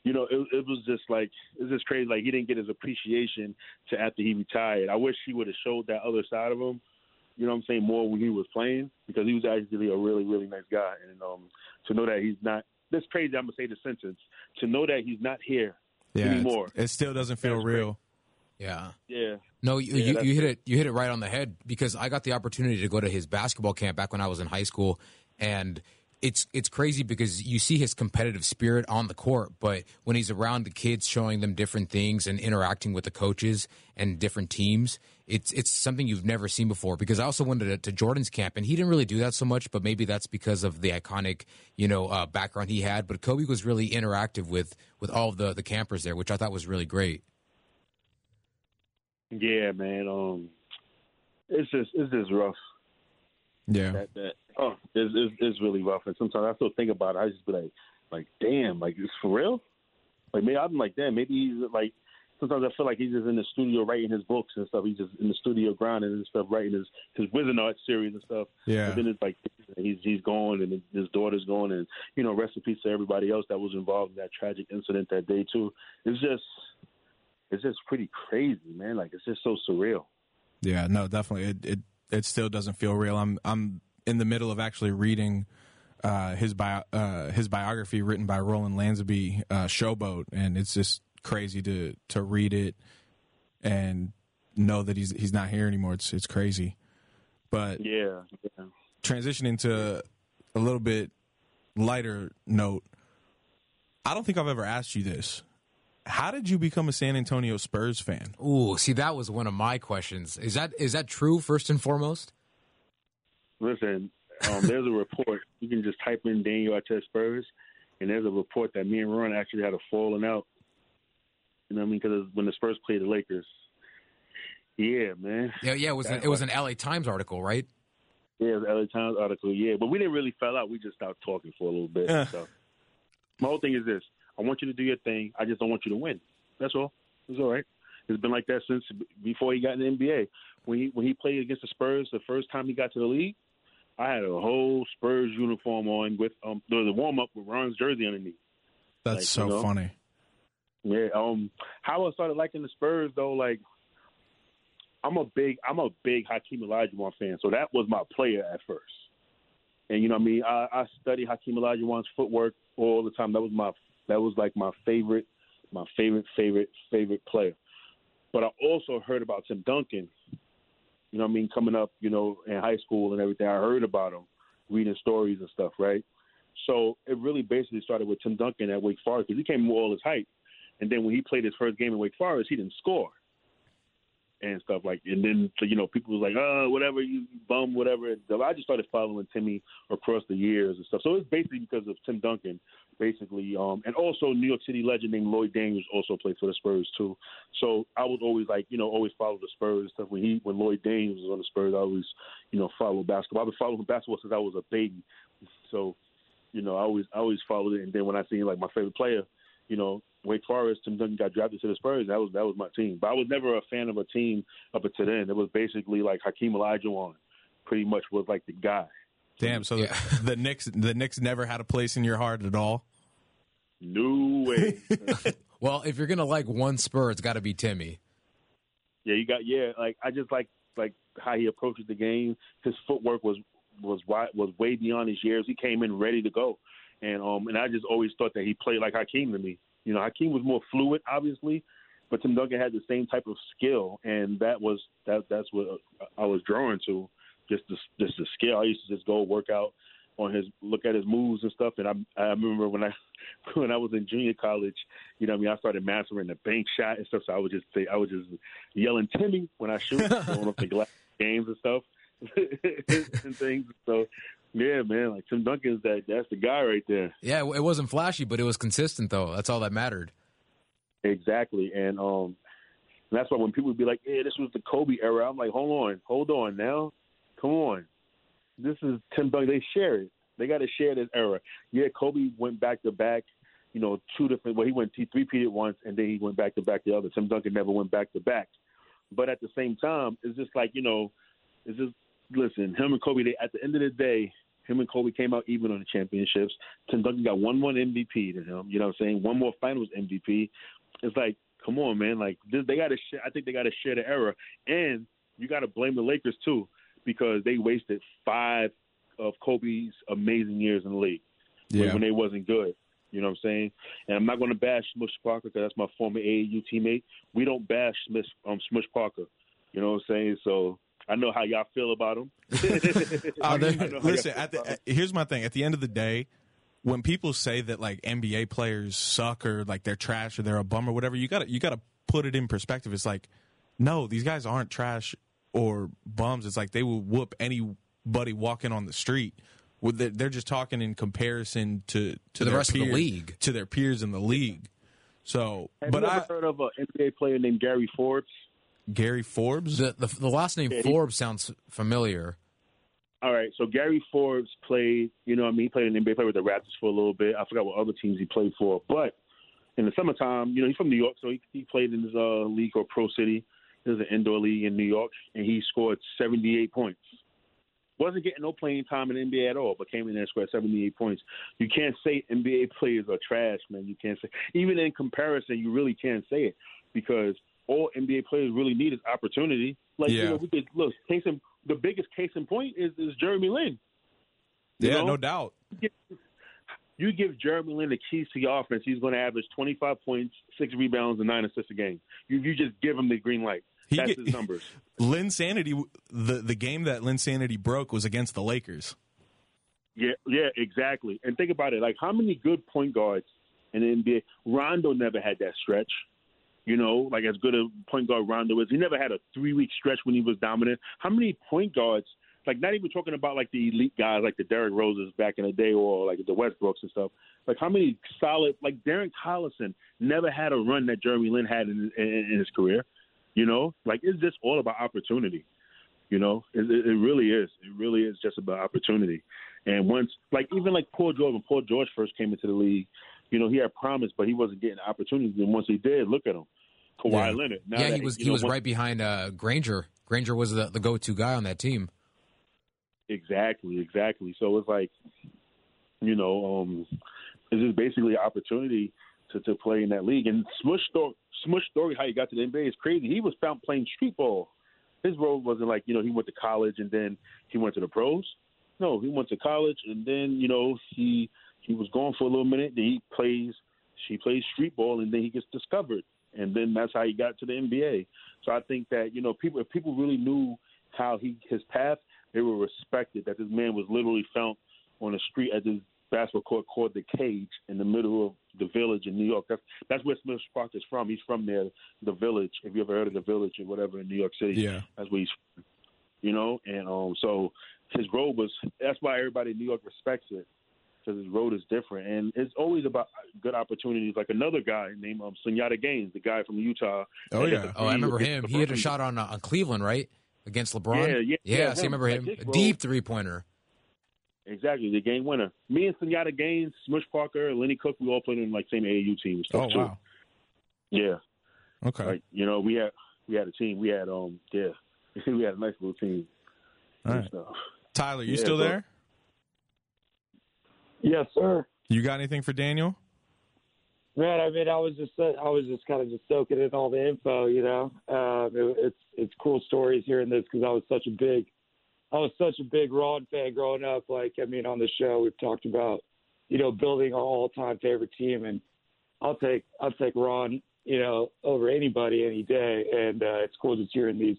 you know, it, it was just like it was just crazy. Like he didn't get his appreciation to after he retired. I wish he would have showed that other side of him you know what I'm saying, more when he was playing because he was actually a really, really nice guy. And um, to know that he's not, that's crazy. I'm gonna say the sentence. To know that he's not here Yeah, anymore. It still doesn't feel That's real. Yeah. Yeah, No, you, Yeah, you, you hit it. You hit it right on the head because I got the opportunity to go to his basketball camp back when I was in high school, and it's it's crazy because you see his competitive spirit on the court, but when he's around the kids, showing them different things and interacting with the coaches and different teams, it's it's something you've never seen before. Because I also went to, to Jordan's camp, and he didn't really do that so much, but maybe that's because of the iconic you know uh, background he had. But Kobe was really interactive with with all of the the campers there, which I thought was really great. yeah, man. Um, it's just it's just rough. Yeah. That that oh, it's, it's it's really rough. And sometimes I still think about it. I just be like, like, damn, like it's for real. Like maybe I'm like, damn, maybe he's like. Sometimes I feel like he's just in the studio writing his books and stuff. He's just in the studio grinding and stuff, writing his his Wizenard series and stuff. Yeah. And then it's like he's he's gone and his daughter's gone and you know rest in peace to everybody else that was involved in that tragic incident that day too. It's just it's just pretty crazy, man. Like it's just so surreal. Yeah, no, definitely. It it it still doesn't feel real. I'm I'm in the middle of actually reading uh, his bio uh, his biography written by Roland Lazenby, uh, Showboat, and it's just crazy to to read it and know that he's he's not here anymore. It's it's crazy. But Yeah, yeah. transitioning to a little bit lighter note, I don't think I've ever asked you this. How did you become a San Antonio Spurs fan? Ooh, see, that was one of my questions. Is that is that true? First and foremost. Listen, um, there's a report. You can just type in Daniel Artest Spurs, and there's a report that me and Ron actually had a falling out. You know what I mean? Because when the Spurs played the Lakers. Yeah, man. Yeah, yeah. It was an, it was an L.A. Times article, right? Yeah, the LA Times article. Yeah, but we didn't really fell out. We just stopped talking for a little bit. Yeah. So. My whole thing is this: I want you to do your thing. I just don't want you to win. That's all. It's all right. It's been like that since before he got in the NBA. When he when he played against the Spurs the first time he got to the league, I had a whole Spurs uniform on with um there was a warm up with Ron's jersey underneath. That's Like, so you know? funny. Yeah. Um. How I started liking the Spurs though, like I'm a big I'm a big Hakeem Olajuwon fan, so that was my player at first. And you know what I mean? I, I study Hakeem Olajuwon's footwork all the time. That was my that was like my favorite, my favorite, favorite, favorite player. But I also heard about Tim Duncan. You know what I mean? Coming up, you know, in high school and everything, I heard about him, reading stories and stuff, right? So it really basically started with Tim Duncan at Wake Forest because he came with all his height. And then when he played his first game in Wake Forest, he didn't score and stuff like. And then you know people was like, oh, whatever, you bum, whatever. So I just started following Timmy across the years and stuff. So it's basically because of Tim Duncan, basically, um, and also New York City legend named Lloyd Daniels also played for the Spurs too. So I was always like, you know, always follow the Spurs and stuff. When he when Lloyd Daniels was on the Spurs, I always, you know, follow basketball. I've been following basketball since I was a baby. So, you know, I always I always followed it. And then when I seen like my favorite player, you know, Wake Forest, Tim Duncan got drafted to the Spurs. That was that was my team. But I was never a fan of a team up until then. It was basically like Hakeem Olajuwon, pretty much was like the guy. Damn. So Yeah. the Knicks, the Knicks never had a place in your heart at all. No way. Well, if you're gonna like one Spur, it's got to be Timmy. yeah, you got yeah. Like I just like like how he approaches the game. His footwork was was wi- was way beyond his years. He came in ready to go, and um and I just always thought that he played like Hakeem to me. You know, Hakeem was more fluid, obviously, but Tim Duncan had the same type of skill, and that was that that's what uh, I was drawn to. Just the just the skill. I used to just go work out on his look at his moves and stuff. And I I remember when I when I was in junior college, you know, I mean, I started mastering the bank shot and stuff. So I would just say I was just yelling Timmy when I shoot, going up the glass games and stuff and things. So yeah, man, like Tim Duncan's that that's the guy right there. Yeah, it wasn't flashy, but it was consistent though. That's all that mattered. Exactly, and um, and that's why when people would be like, "Yeah, this was the Kobe era," I'm like, "Hold on, hold on, now, come on, this is Tim Duncan." They share it. They got to share this era. Yeah, Kobe went back to back. You know, two different. Well, he went he three-peated once, and then he went back to back the other. Tim Duncan never went back to back. But at the same time, it's just like you know, it's just listen. Him and Kobe. They at the end of the day, him and Kobe came out even on the championships. Tim Duncan got one one MVP to him. You know what I'm saying? One more Finals MVP. It's like, come on, man. Like this, they got to. Share, I think they got to share the error, and you got to blame the Lakers too because they wasted five of Kobe's amazing years in the league when- Yeah. when they wasn't good. You know what I'm saying? And I'm not going to bash Smush Parker because that's my former AAU teammate. We don't bash Smush, um, Smush Parker. You know what I'm saying? So I know how y'all feel about him. I I mean, know how y'all listen, at the, about eh, here's my thing. At the end of the day, when people say that like NBA players suck or like they're trash or they're a bum or whatever, you got to you got to put it in perspective. It's like, no, these guys aren't trash or bums. It's like they will whoop anybody walking on the street. They're just talking in comparison to to, the their rest of the league. to their peers in the league. So, Have but you ever I, heard of an NBA player named Gary Forbes? Gary Forbes, The, the the last name Yeah, he- Forbes sounds familiar. All right, so Gary Forbes played, you know, what I mean, he played in the NBA, played with the Raptors for a little bit. I forgot what other teams he played for, but in the summertime, you know, he's from New York, so he, he played in this uh, league called Pro City. It was an indoor league in New York, and he scored 78 points. Wasn't getting no playing time in the NBA at all, but came in there and scored 78 points. You can't say NBA players are trash, man. You can't say, even in comparison, you really can't say it because all NBA players really need is opportunity. Like, you know, we could look, case in, the biggest case in point is, is Jeremy Lin. You yeah, know? no doubt. You give Jeremy Lin the keys to your offense, he's going to average 25 points, six rebounds, and nine assists a game. You, you just give him the green light. He That's get- his numbers. Linsanity, the the game that Linsanity broke was against the Lakers. Yeah, yeah, exactly. And think about it. Like, how many good point guards in the NBA? Rondo never had that stretch. You know, like as good a point guard Rondo is, he never had a three week stretch when he was dominant. How many point guards? Like, not even talking about like the elite guys like the Derrick Roses back in the day, or like the Westbrooks and stuff. Like, how many solid? Like Darren Collison never had a run that Jeremy Lin had in, in, in his career. You know, like it's just all about opportunity. You know, it it really is. It really is just about opportunity. And once, like even like Paul George, when Paul George first came into the league, you know, he had promise, but he wasn't getting opportunities. And once he did, look at him, Kawhi Yeah. Leonard. Now yeah, that, he was he know, was right behind uh, Granger. Granger was the, the go to guy on that team. Exactly, exactly. So it's like, you know, um, it's just basically an opportunity to, to play in that league. And Smush story, Smush story, how he got to the NBA is crazy. He was found playing street ball. His road wasn't like you know he went to college and then he went to the pros. No, he went to college and then you know he he was gone for a little minute. Then he plays she plays street ball and then he gets discovered and then that's how he got to the NBA. So I think that you know people if people really knew how he his path, they were respected that this man was literally found on the street at this basketball court called the Cage in the middle of the village in New York. That's that's where Smush Parker is from. He's from there, the village. If you ever heard of the village or whatever in New York City, Yeah. that's where he's from. You know, and um, so his road was. That's why everybody in New York respects it because his road is different, and it's always about good opportunities. Like another guy named um, Sundiata Gaines, the guy from Utah. Oh, yeah. Oh, I remember against him. He hit a shot on uh, on Cleveland, right, against LeBron. Yeah, yeah, yeah, so I remember him. his A deep three pointer. Exactly, the game winner. Me and Sundiata Gaines, Smush Parker, Lenny Cook, we all played in like same AAU team stuff Oh too. wow. Yeah, Okay. like you know, we had we had a team. We had um yeah, we had a nice little team. All and stuff. Tyler, you Yeah, still but- there? Yes, sir. You got anything for Daniel? Man, I mean, I was just I was just kind of just soaking in all the info, you know. Um, it, it's it's cool stories hearing this because I was such a big I was such a big Ron fan growing up. Like, I mean, on the show we've talked about, you know, building our all-time favorite team, and I'll take I'll take Ron, you know, over anybody any day. And uh, it's cool just hearing these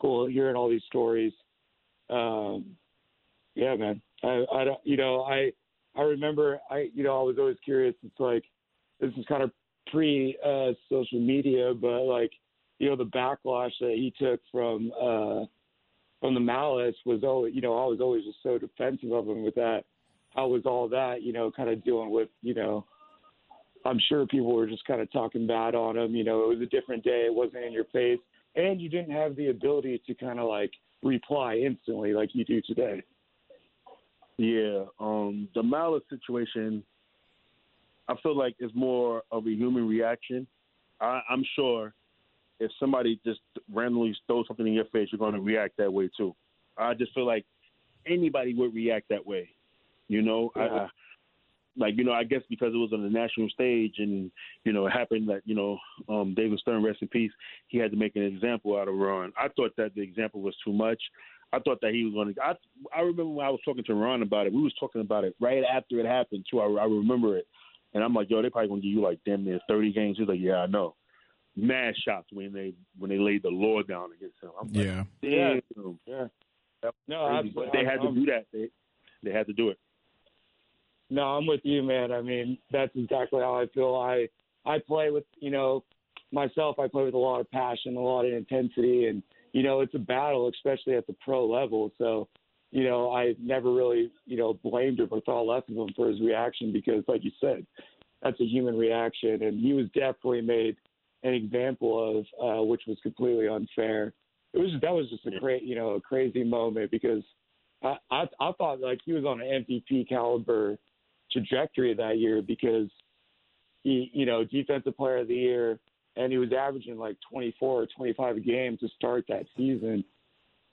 cool hearing all these stories. Um, yeah, man. I I don't you know I I remember I you know I was always curious. It's like this is kind of pre uh, social media, but like you know the backlash that he took from uh, from the malice was always you know I was always just so defensive of him with that. How was all that you know kind of dealing with you know I'm sure people were just kind of talking bad on him. You know it was a different day. It wasn't in your face, and you didn't have the ability to kind of like reply instantly like you do today. Yeah, um, the Malice situation, I feel like is more of a human reaction. I, I'm sure if somebody just randomly throws something in your face, you're going to react that way too. I just feel like anybody would react that way. You know, I, I, like you know, I guess because it was on the national stage, and you know, it happened that you know, um, David Stern, rest in peace, he had to make an example out of Ron. I thought that the example was too much. I thought that he was going to. I I remember when I was talking to Ron about it. We was talking about it right after it happened too. I, I remember it, and I'm like, yo, they probably gonna give you like damn near 30 games. He's like, yeah, I know. Mad shots when they when they laid the law down against him. I'm like, Yeah. damn. Yeah. That was No, crazy. absolutely. But they had to I'm- do that. They they had to do it. No, I'm with you, man. I mean, that's exactly how I feel. I I play with, you know, myself. I play with a lot of passion, a lot of intensity, and you know, it's a battle, especially at the pro level. So, you know, I never really, you know, blamed him or thought less of him for his reaction because, like you said, that's a human reaction, and he was definitely made an example of, uh, which was completely unfair. It was that was just a great, you know, a crazy moment because I, I I thought like he was on an MVP caliber trajectory that year because he, you know, defensive player of the year, and he was averaging like 24 or 25 a game to start that season.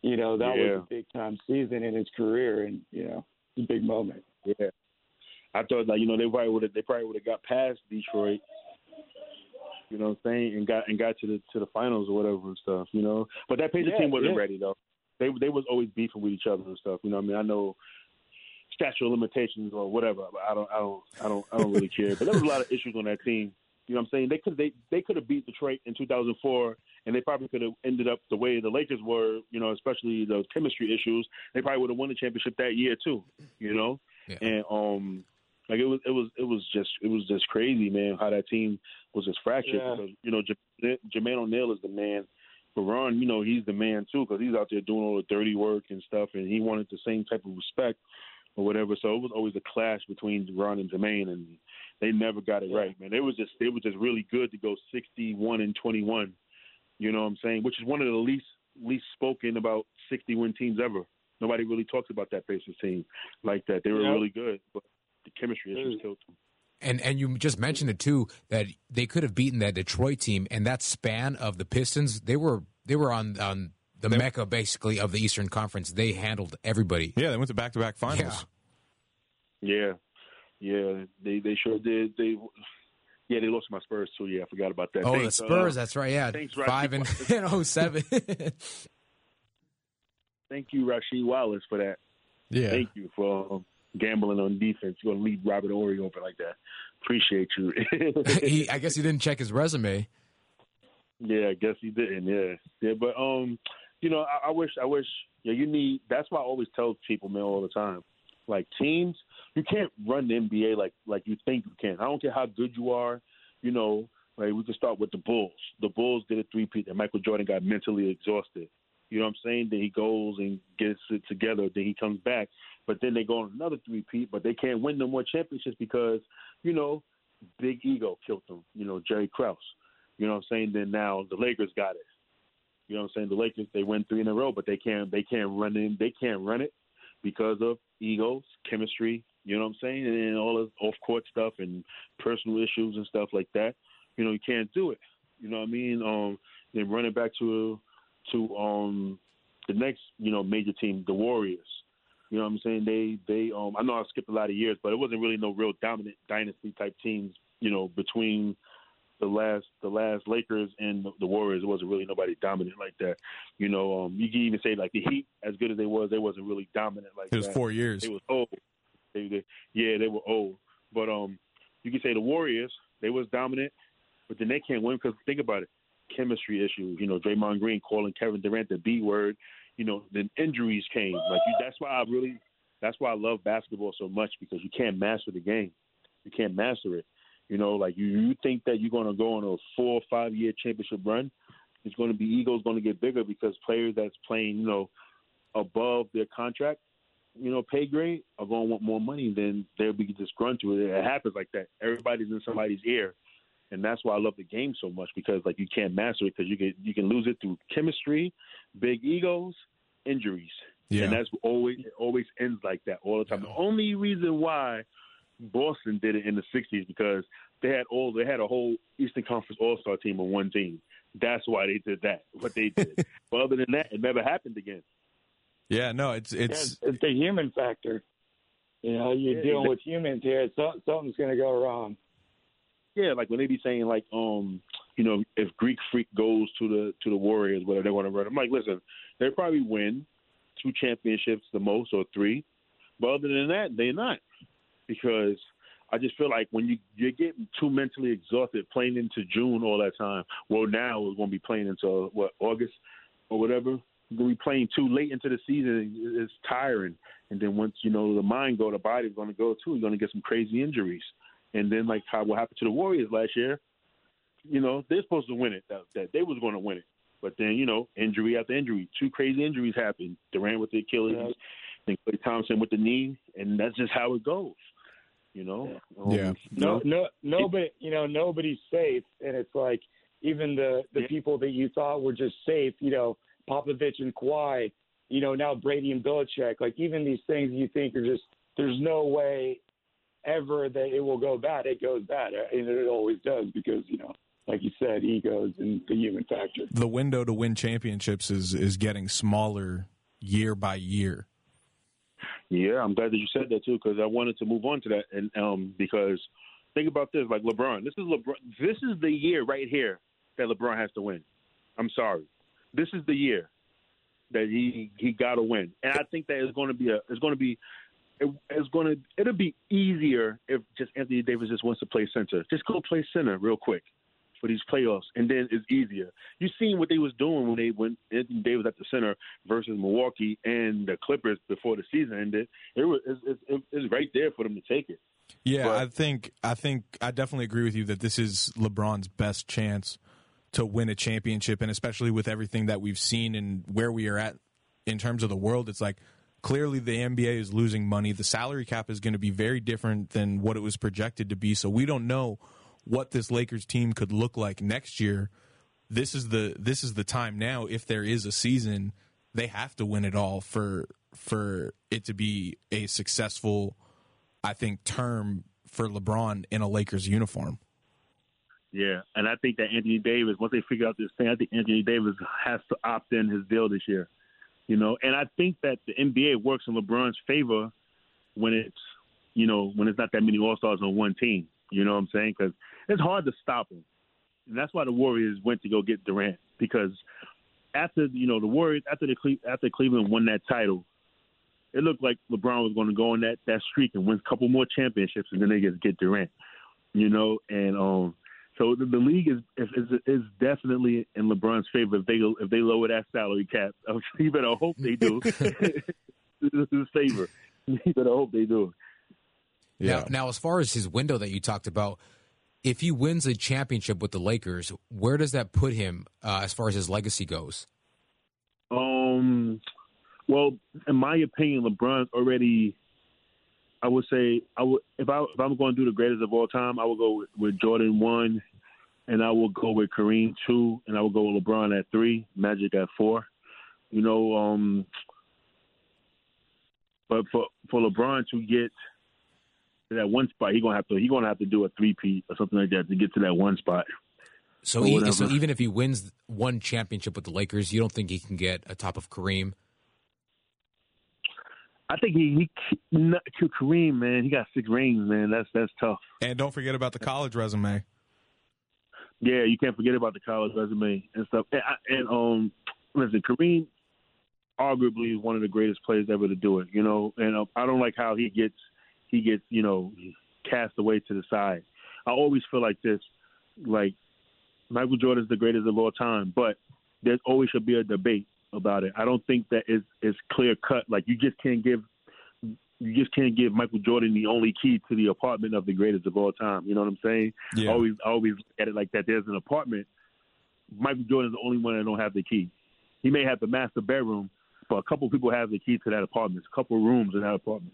You know, that Yeah. was a big time season in his career, and you know, it's a big moment. Yeah. I thought like you know they probably would have they probably would have got past Detroit. You know what I'm saying, and got and got to the to the finals or whatever and stuff. You know, but that Pacer Yeah, team wasn't yeah. ready though. They they was always beefing with each other and stuff. You know, what I mean, I know statute of limitations or whatever. But I don't I don't I don't I don't really care. But there was a lot of issues on that team. You know what I'm saying? They could they they could have beat Detroit in 2004, and they probably could have ended up the way the Lakers were. You know, especially the chemistry issues. They probably would have won the championship that year too. You know, Yeah. and um, like it was it was it was just it was just crazy, man. How that team was just fractured. Yeah. Because, you know, J- Jermaine O'Neal is the man. But Ron, you know, he's the man too because he's out there doing all the dirty work and stuff, and he wanted the same type of respect or whatever. So it was always a clash between Ron and Jermaine, and they never got it Yeah. right, man. It was just it was just really good to go sixty-one and twenty-one. You know what I'm saying? Which is one of the least least spoken about sixty win teams ever. Nobody really talks about that Pacers team like that. They were Yeah. really good, but the chemistry issues Mm. killed them. And and you just mentioned it too that they could have beaten that Detroit team and that span of the Pistons. They were they were on on the mecca basically of the Eastern Conference. They handled everybody. Yeah, they went to back to back finals. Yeah, yeah, they they sure did. They yeah, they lost to my Spurs too. Yeah, I forgot about that. Oh, the Thanks, uh, Spurs. that's right. Yeah, thanks, five and, and oh seven. thank you, Rasheed Wallace, for that. Yeah. Thank you for um, gambling on defense. You're gonna leave Robert Horry open like that. Appreciate you. he, I guess he didn't check his resume. Yeah, I guess he didn't. Yeah, yeah, but um, you know, I, I wish, I wish. Yeah, you need. That's why I always tell people, man, all the time. Like teams, you can't run the NBA like like you think you can. I don't care how good you are. You know, like we can start with the Bulls. The Bulls did a three-peat, and Michael Jordan got mentally exhausted. You know what I'm saying? Then he goes and gets it together. Then he comes back, but then they go on another three-peat, but they can't win no more championships because you know, big ego killed them. You know, Jerry Krause. You know what I'm saying? Then now the Lakers got it. You know what I'm saying? The Lakers they win three in a row, but they can't they can't run in they can't run it because of egos, chemistry, you know what I'm saying, and all this off court stuff and personal issues and stuff like that. You know, you can't do it. You know what I mean? Um then running back to to um the next, you know, major team, the Warriors. You know what I'm saying? They they um I know I skipped a lot of years, but it wasn't really no real dominant dynasty type teams, you know, between the last the last Lakers and the, Warriors. It wasn't really nobody dominant like that. You know, um you can even say like the Heat, as good as they was, they wasn't really dominant like that. It was that. four years. It was old. They, they yeah, they were old. But um you can say the Warriors, they was dominant, but then they can't win because think about it. Chemistry issues, you know, Draymond Green calling Kevin Durant the B word, you know, then injuries came. Like you, that's why I really that's why I love basketball so much because you can't master the game. You can't master it. You know, like you, you think that you're going to go on a four or five year championship run. It's going to be egos going to get bigger because players that's playing, you know, above their contract, you know, pay grade are going to want more money. Then they'll be disgruntled. It happens like that. Everybody's in somebody's ear, and that's why I love the game so much because like you can't master it because you can you can lose it through chemistry, big egos, injuries. Yeah. And that's always it always ends like that all the time. The only reason why Boston did it in the '60s because they had all they had a whole Eastern Conference All Star team on one team. That's why they did that. What they did. but other than that, it never happened again. Yeah, no, it's it's It's, it's the human factor. You know, you're Yeah, dealing exactly. with humans here. So, something's going to go wrong. Yeah, like when they be saying like, um, you know, if Greek Freak goes to the to the Warriors, whatever they want to run, I'm like, listen, they probably win two championships the most or three, but other than that, they're not because I just feel like when you you're getting too mentally exhausted playing into June all that time. Well, now we're going to be playing into what August or whatever. You're going to be playing too late into the season. It's tiring, and then once you know the mind go, the body's going to go too. You're going to get some crazy injuries. And then, like how what happened to the Warriors last year, you know, they're supposed to win it. That, that they was going to win it, but then you know, injury after injury, two crazy injuries happened. Durant with the Achilles, Yeah. and Klay Thompson with the knee, and that's just how it goes. You know. Um, Yeah. No, no, nobody. You know, nobody's safe, and it's like even the the Yeah. people that you thought were just safe. You know, Popovich and Kawhi. You know, now Brady and Belichick. Like even these things you think are just. There's no way ever that it will go bad. It goes bad, and it always does because you know, like you said, egos and the human factor. the window to win championships is is getting smaller year by year. Yeah, I'm glad that you said that too because I wanted to move on to that, and um, because think about this, like LeBron, this is LeBron, this is the year right here that LeBron has to win. I'm sorry, this is the year that he he got to win, and I think that it's going to be a it's going to be it, it's going to it'll be easier if just Anthony Davis just wants to play center. Just go play center real quick for these playoffs, and then it's easier. You seen what they was doing when they when Anthony Davis at the center versus Milwaukee and the Clippers before the season ended. It was it's, it's, it's right there for them to take it. Yeah, But- I think I think I definitely agree with you that this is LeBron's best chance to win a championship, and especially with everything that we've seen and where we are at in terms of the world, it's like clearly the NBA is losing money. The salary cap is going to be very different than what it was projected to be. So we don't know what this Lakers team could look like next year. This is the this is the time now. If there is a season, they have to win it all for for it to be a successful I think, term for LeBron in a Lakers uniform. Yeah, and I think that Anthony Davis, once they figure out this thing, I think Anthony Davis has to opt in his deal this year. You know, and I think that the NBA works in LeBron's favor when it's, you know, when it's not that many All Stars on one team. You know what I'm saying? Because it's hard to stop him, and that's why the Warriors went to go get Durant because after you know the Warriors after the Cle- after Cleveland won that title, it looked like LeBron was going to go on that that streak and win a couple more championships, and then they just get Durant. You know, and um, so the, the league is, is is is definitely in LeBron's favor if they if they lower that salary cap. You better hope they do. this is favor. You better hope they do. Now, now, as far as his window that you talked about, if he wins a championship with the Lakers, where does that put him uh, as far as his legacy goes? Um, well, in my opinion, LeBron's already. I would say I would if I if I'm going to do the greatest of all time, I would go with, with Jordan one, and I will go with Kareem two, and I will go with LeBron at three, Magic at four. You know, um, but for for LeBron to get to that one spot, he gonna have to he gonna have to do a three-peat or something like that to get to that one spot. So, Or e- so even if he wins one championship with the Lakers, you don't think he can get atop of Kareem? I think he, he not, Kareem man, he got six rings, man. That's that's tough. And don't forget about the college resume. Yeah, you can't forget about the college resume and stuff. And, I- and um, listen, Kareem arguably is one of the greatest players ever to do it. You know, and uh, I don't like how he gets he gets you know cast away to the side. I always feel like this, like Michael Jordan is the greatest of all time, but there always should be a debate about it. I don't think that it's, it's clear cut. Like you just can't give you just can't give Michael Jordan the only key to the apartment of the greatest of all time. You know what I'm saying? Yeah. I always I always look at it like that. There's an apartment. Michael Jordan is the only one that don't have the key. He may have the master bedroom, but a couple people have the key to that apartment. A couple rooms in that apartment.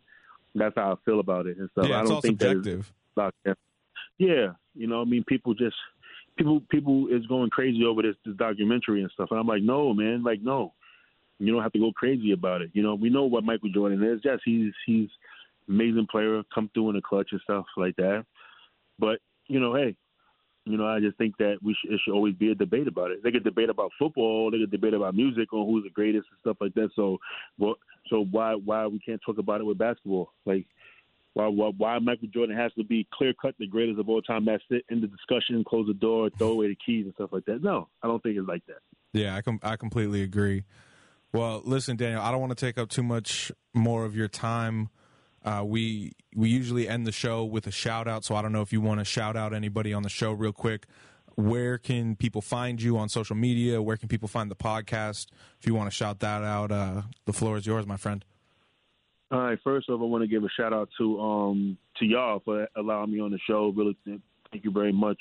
That's how I feel about it and stuff. yeah, I don't think subjective. Yeah, you know, I mean, people just people people is going crazy over this this documentary and stuff, and I'm like, no, man, like no, You don't have to go crazy about it. You know, we know what Michael Jordan is. Yes, he's he's amazing player, come through in the clutch and stuff like that. But you know, hey, you know, I just think that we it should always be a debate about it. They could debate about football, they could debate about music on who's the greatest and stuff like that. So, well, so why why we can't talk about it with basketball? Like, why why, why Michael Jordan has to be clear cut the greatest of all time? That's it. In the discussion, close the door, throw away the keys and stuff like that. No, I don't think it's like that. Yeah, I com- I completely agree. Well, listen, Daniel, I don't want to take up too much more of your time. Uh, we we usually end the show with a shout out, so I don't know if you want to shout out anybody on the show real quick. Where can people find you on social media? Where can people find the podcast? If you want to shout that out, uh, the floor is yours, my friend. All right. First off, I want to give a shout out to um to y'all for allowing me on the show. Really, thank you very much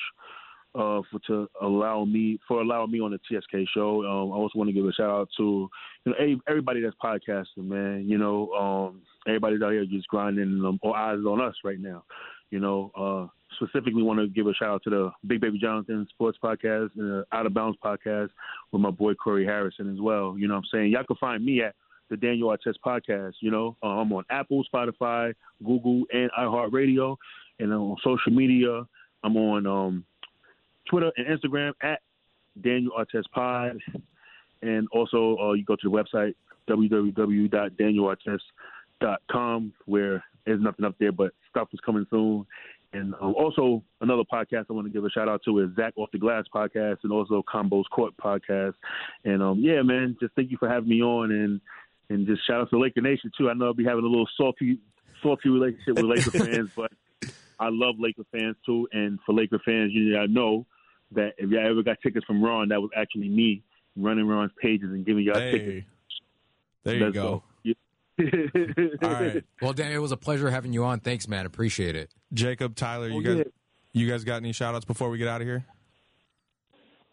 uh, for to allow me for allowing me on the TSK show. Um, I also want to give a shout out to you know everybody that's podcasting, man. You know, um, everybody's out here just grinding. Um, all eyes on us right now. You know, uh, specifically want to give a shout out to the Big Baby Jonathan Sports Podcast and the Out of Bounds Podcast with my boy Corey Harrison as well. You know, what I'm saying y'all can find me at the Daniel Artest Podcast. You know, uh, I'm on Apple, Spotify, Google, and iHeartRadio, and on social media. I'm on um, Twitter and Instagram at Daniel Artest Pod. And also, uh, you go to the website, www.danielartest.com, where there's nothing up there, but stuff is coming soon. And um, also, another podcast I want to give a shout out to is Zach Off the Glass podcast and also Combos Court podcast. And um, yeah, man, just thank you for having me on and and just shout out to Laker Nation too. I know I'll be having a little salty salty relationship with Laker fans, but I love Laker fans too. And for Laker fans, you know that if y'all ever got tickets from Ron, that was actually me running Ron's pages and giving y'all Hey, tickets. there you Let's go. Yeah. All right, Well, Dan, it was a pleasure having you on. Thanks, man. Appreciate it. Jacob, Tyler, you guys, yeah. you guys got any shout outs before we get out of here?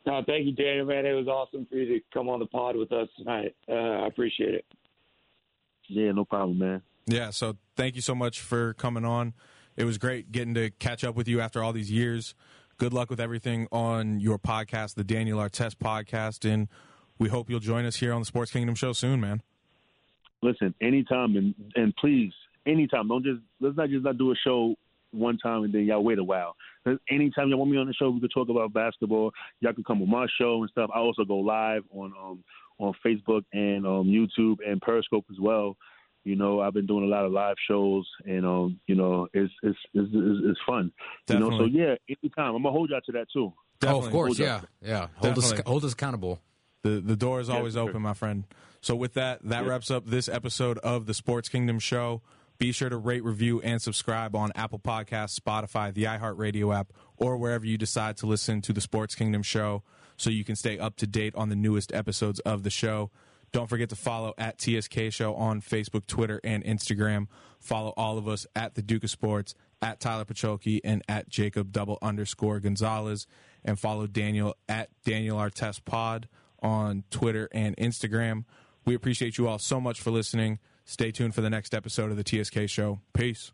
No, thank you, Daniel, man. It was awesome for you to come on the pod with us tonight. Uh, I appreciate it. Yeah, no problem, man. Yeah, so thank you so much for coming on. It was great getting to catch up with you after all these years. Good luck with everything on your podcast, the Daniel Artest podcast, and we hope you'll join us here on the Sports Kingdom show soon, man. Listen, anytime and and please, anytime. Don't just let's not just not do a show one time and then y'all wait a while. Anytime y'all want me on the show, we could talk about basketball. Y'all can come on my show and stuff. I also go live on um on Facebook and um YouTube and Periscope as well. You know, I've been doing a lot of live shows, and um, you know, it's it's it's, it's, it's fun. You know, so yeah, anytime I'm gonna hold y'all to that too. Oh, of course, Hold yeah, yeah. Hold us, hold us accountable. The the door is always sir. open, my friend. So with that, that wraps up this episode of the Sports Kingdom show. Be sure to rate, review, and subscribe on Apple Podcasts, Spotify, the iHeartRadio app, or wherever you decide to listen to the Sports Kingdom show so you can stay up to date on the newest episodes of the show. Don't forget to follow at TSK Show on Facebook, Twitter, and Instagram. Follow all of us at the Duke of Sports, at Tyler Pacholke, and at Jacob double underscore Gonzalez. And follow Daniel at Daniel Artest Pod on Twitter and Instagram. We appreciate you all so much for listening. Stay tuned for the next episode of the TSK Show. Peace.